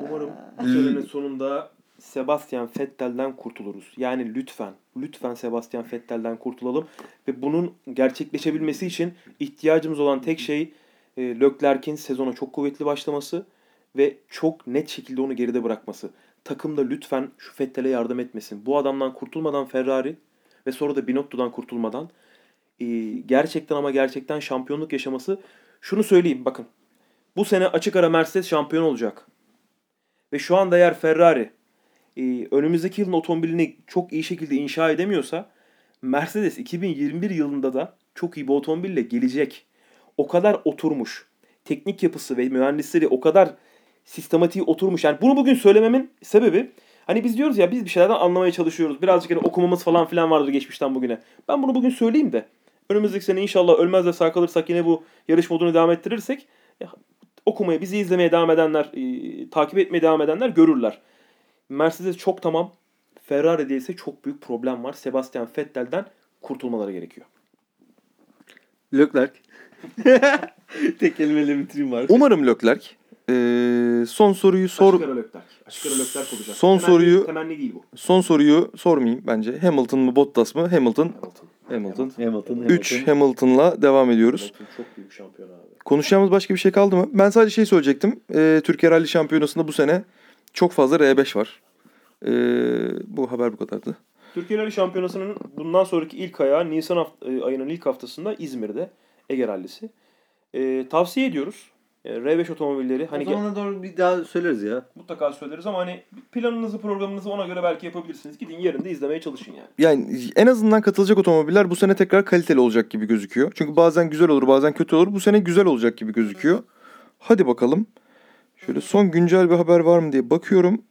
Umarım bu senenin sonunda Sebastian Vettel'den kurtuluruz. Yani lütfen, lütfen Sebastian Vettel'den kurtulalım. Ve bunun gerçekleşebilmesi için ihtiyacımız olan tek şey e, Leclerc'in sezona çok kuvvetli başlaması ve çok net şekilde onu geride bırakması. Takım da lütfen şu Vettel'e yardım etmesin. Bu adamdan kurtulmadan Ferrari ve sonra da Binotto'dan kurtulmadan e, gerçekten ama gerçekten şampiyonluk yaşaması. Şunu söyleyeyim bakın. Bu sene açık ara Mercedes şampiyon olacak. Ve şu anda eğer Ferrari e, önümüzdeki yılın otomobilini çok iyi şekilde inşa edemiyorsa Mercedes 2021 yılında da çok iyi bir otomobille gelecek. O kadar oturmuş. Teknik yapısı ve mühendisleri o kadar sistematiği oturmuş. Yani bunu bugün söylememin sebebi hani biz diyoruz ya biz bir şeylerden anlamaya çalışıyoruz. Birazcık hani okumamız falan filan vardır geçmişten bugüne. Ben bunu bugün söyleyeyim de önümüzdeki sene inşallah ölmez de sağ kalırsak yine bu yarış modunu devam ettirirsek ya, okumaya, bizi izlemeye devam edenler, e, takip etmeye devam edenler görürler. Mercedes çok tamam. Ferrari'de ise çok büyük problem var. Sebastian Vettel'den kurtulmaları gerekiyor. Leclerc. [LAUGHS] Tek kelimeyle bitireyim var. Umarım Leclerc. Ee, son soruyu sor. Açık ara Leclerc. Açık ara Leclerc olacak. Son Temenni- soruyu- Temenni değil bu. Son soruyu sormayayım bence. Hamilton mı Bottas mı? Hamilton. Hamilton. Hamilton. Hamilton. 3 Hamilton'la devam ediyoruz. Hamilton çok büyük şampiyon abi. Konuşacağımız başka bir şey kaldı mı? Ben sadece şey söyleyecektim. Ee, Türkiye Rally Şampiyonası'nda bu sene çok fazla R5 var. Ee, bu haber bu kadardı. Türkiye Rally Şampiyonası'nın bundan sonraki ilk ayağı Nisan haft- e, ayının ilk haftasında İzmir'de Ege Rallisi. E, tavsiye ediyoruz. E, R5 otomobilleri hani o zamana doğru bir daha söyleriz ya. mutlaka söyleriz ama hani planınızı programınızı ona göre belki yapabilirsiniz. Gidin yerinde izlemeye çalışın yani. Yani en azından katılacak otomobiller bu sene tekrar kaliteli olacak gibi gözüküyor. Çünkü bazen güzel olur bazen kötü olur. Bu sene güzel olacak gibi gözüküyor. Hadi bakalım. Şöyle son güncel bir haber var mı diye bakıyorum.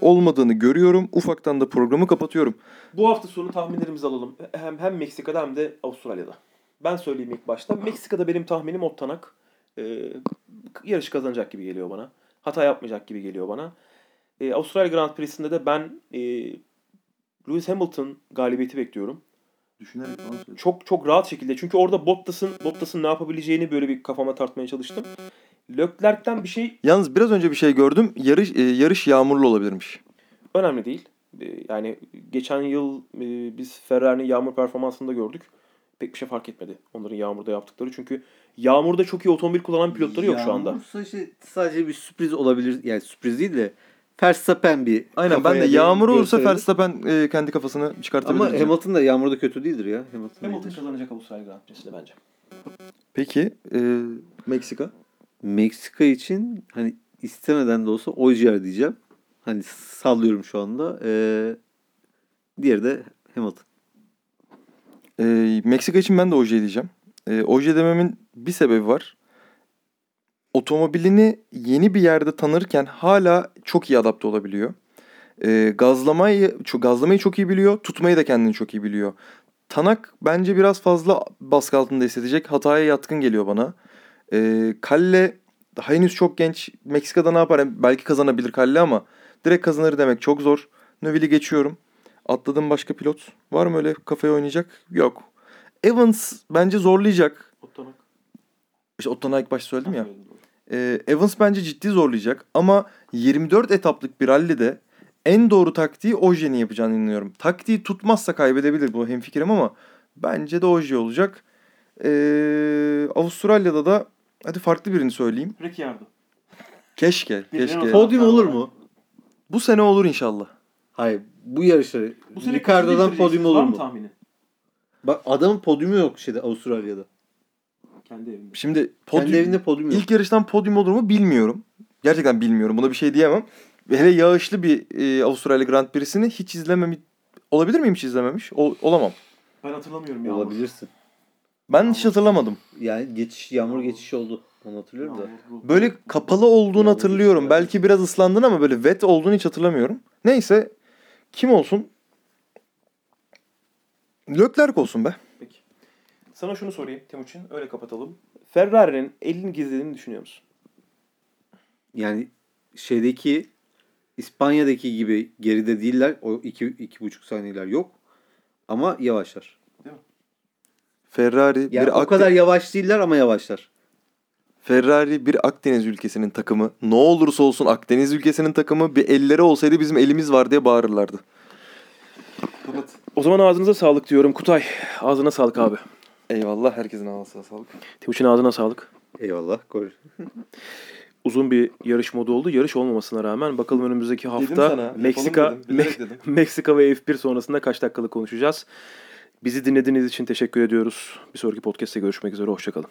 Olmadığını görüyorum. Ufaktan da programı kapatıyorum. Bu hafta sonu tahminlerimizi alalım. Hem hem Meksika'da hem de Avustralya'da. Ben söyleyeyim ilk başta. Meksika'da benim tahminim Ottanak e, yarış kazanacak gibi geliyor bana. Hata yapmayacak gibi geliyor bana. E, Avustralya Grand Prix'sinde de ben e, Lewis Hamilton galibiyeti bekliyorum. Düşünerek falan. Çok çok rahat şekilde. Çünkü orada Bottas'ın Bottas'ın ne yapabileceğini böyle bir kafama tartmaya çalıştım. Leclerc'ten bir şey Yalnız biraz önce bir şey gördüm. Yarış e, yarış yağmurlu olabilirmiş. önemli değil. E, Yani geçen yıl e, biz Ferrari'nin yağmur performansını da gördük. Pek bir şey fark etmedi onların yağmurda yaptıkları. Çünkü yağmurda çok iyi otomobil kullanan pilotları yok şu anda. Yağmursa işte sadece bir sürpriz olabilir. Yani sürpriz değil de Verstappen bir Aynen ben de yağmur olursa. Verstappen e, kendi kafasını çıkartabilir. Ama. Hamilton da yağmurda kötü değildir ya. Hamilton, Hamilton kazanacak Avustralya Grand Prix'sinde bence. Peki e, Meksika? Meksika için hani istemeden de olsa Ogier diyeceğim. Hani sallıyorum şu anda. Ee, diğeri de Hamilton. E, Meksika için ben de Oje diyeceğim. E, Oje dememin bir sebebi var. Otomobilini yeni bir yerde tanırken hala çok iyi adapte olabiliyor. E, gazlamayı, çok, gazlamayı çok iyi biliyor. Tutmayı da kendini çok iyi biliyor. Tanak bence biraz fazla baskı altında hissedecek. Hataya yatkın geliyor bana. E, Kalle henüz çok genç. Meksika'da ne yapar? Yani Belki kazanabilir Kalle ama direkt kazanır demek çok zor. Növil'i geçiyorum. Atladığım başka pilot var mı öyle kafaya oynayacak? Yok. Evans bence zorlayacak. Ottanak. İşte Otton'a ilk başta söyledim ya. Ee, Evans bence ciddi zorlayacak ama 24 etaplık bir rallide en doğru taktiği Oje'nin yapacağını inanıyorum. Taktiği tutmazsa kaybedebilir bu hemfikirim ama bence de Oje olacak. Ee, Avustralya'da da hadi farklı birini söyleyeyim. Ricciardo. Keşke, keşke. Podyum olur mu? Bu sene olur inşallah. Hayır. Bu yarışta Bu sene Ricardo'dan podyum olur Var mu? tahmini? Bak adamın podyumu yok şeyde Avustralya'da. Kendi evinde. Şimdi podyum, Kendi evinde podyum yok. ilk yarıştan podyum olur mu bilmiyorum. Gerçekten bilmiyorum. Buna bir şey diyemem. Hele yağışlı bir e, Avustralya Grand Prix'sini hiç izlememiş. Olabilir miyim hiç izlememiş? Ol- olamam. Ben hatırlamıyorum ya. Olabilirsin. Ben hiç hatırlamadım. Yani geçiş yağmur geçişi oldu. Onu hatırlıyorum da. Böyle kapalı olduğunu Yağmur hatırlıyorum. Belki biraz ıslandın ama böyle wet olduğunu hiç hatırlamıyorum. Neyse. Kim olsun? Leclerc olsun be. Peki. Sana şunu sorayım Timuçin. Öyle kapatalım. Ferrari'nin elini gizlediğini düşünüyor musun? Yani şeydeki İspanya'daki gibi geride değiller. O iki, iki buçuk saniyeler yok. Ama yavaşlar. Ferrari Yani bir o Akde- kadar yavaş değiller ama yavaşlar. Ferrari bir Akdeniz ülkesinin takımı. Ne olursa olsun Akdeniz ülkesinin takımı bir elleri olsaydı bizim elimiz var diye bağırırlardı. O zaman ağzınıza sağlık diyorum Kutay. Ağzına sağlık abi. Eyvallah herkesin ağzına sağlık. Timuçin ağzına sağlık. Eyvallah. Gol. [LAUGHS] Uzun bir yarış modu oldu. Yarış olmamasına rağmen bakalım önümüzdeki hafta sana, Meksika dedim, dedim. [LAUGHS] Meksika ve F1 sonrasında kaç dakikalık konuşacağız. Bizi dinlediğiniz için teşekkür ediyoruz. Bir sonraki podcast'te görüşmek üzere. Hoşçakalın.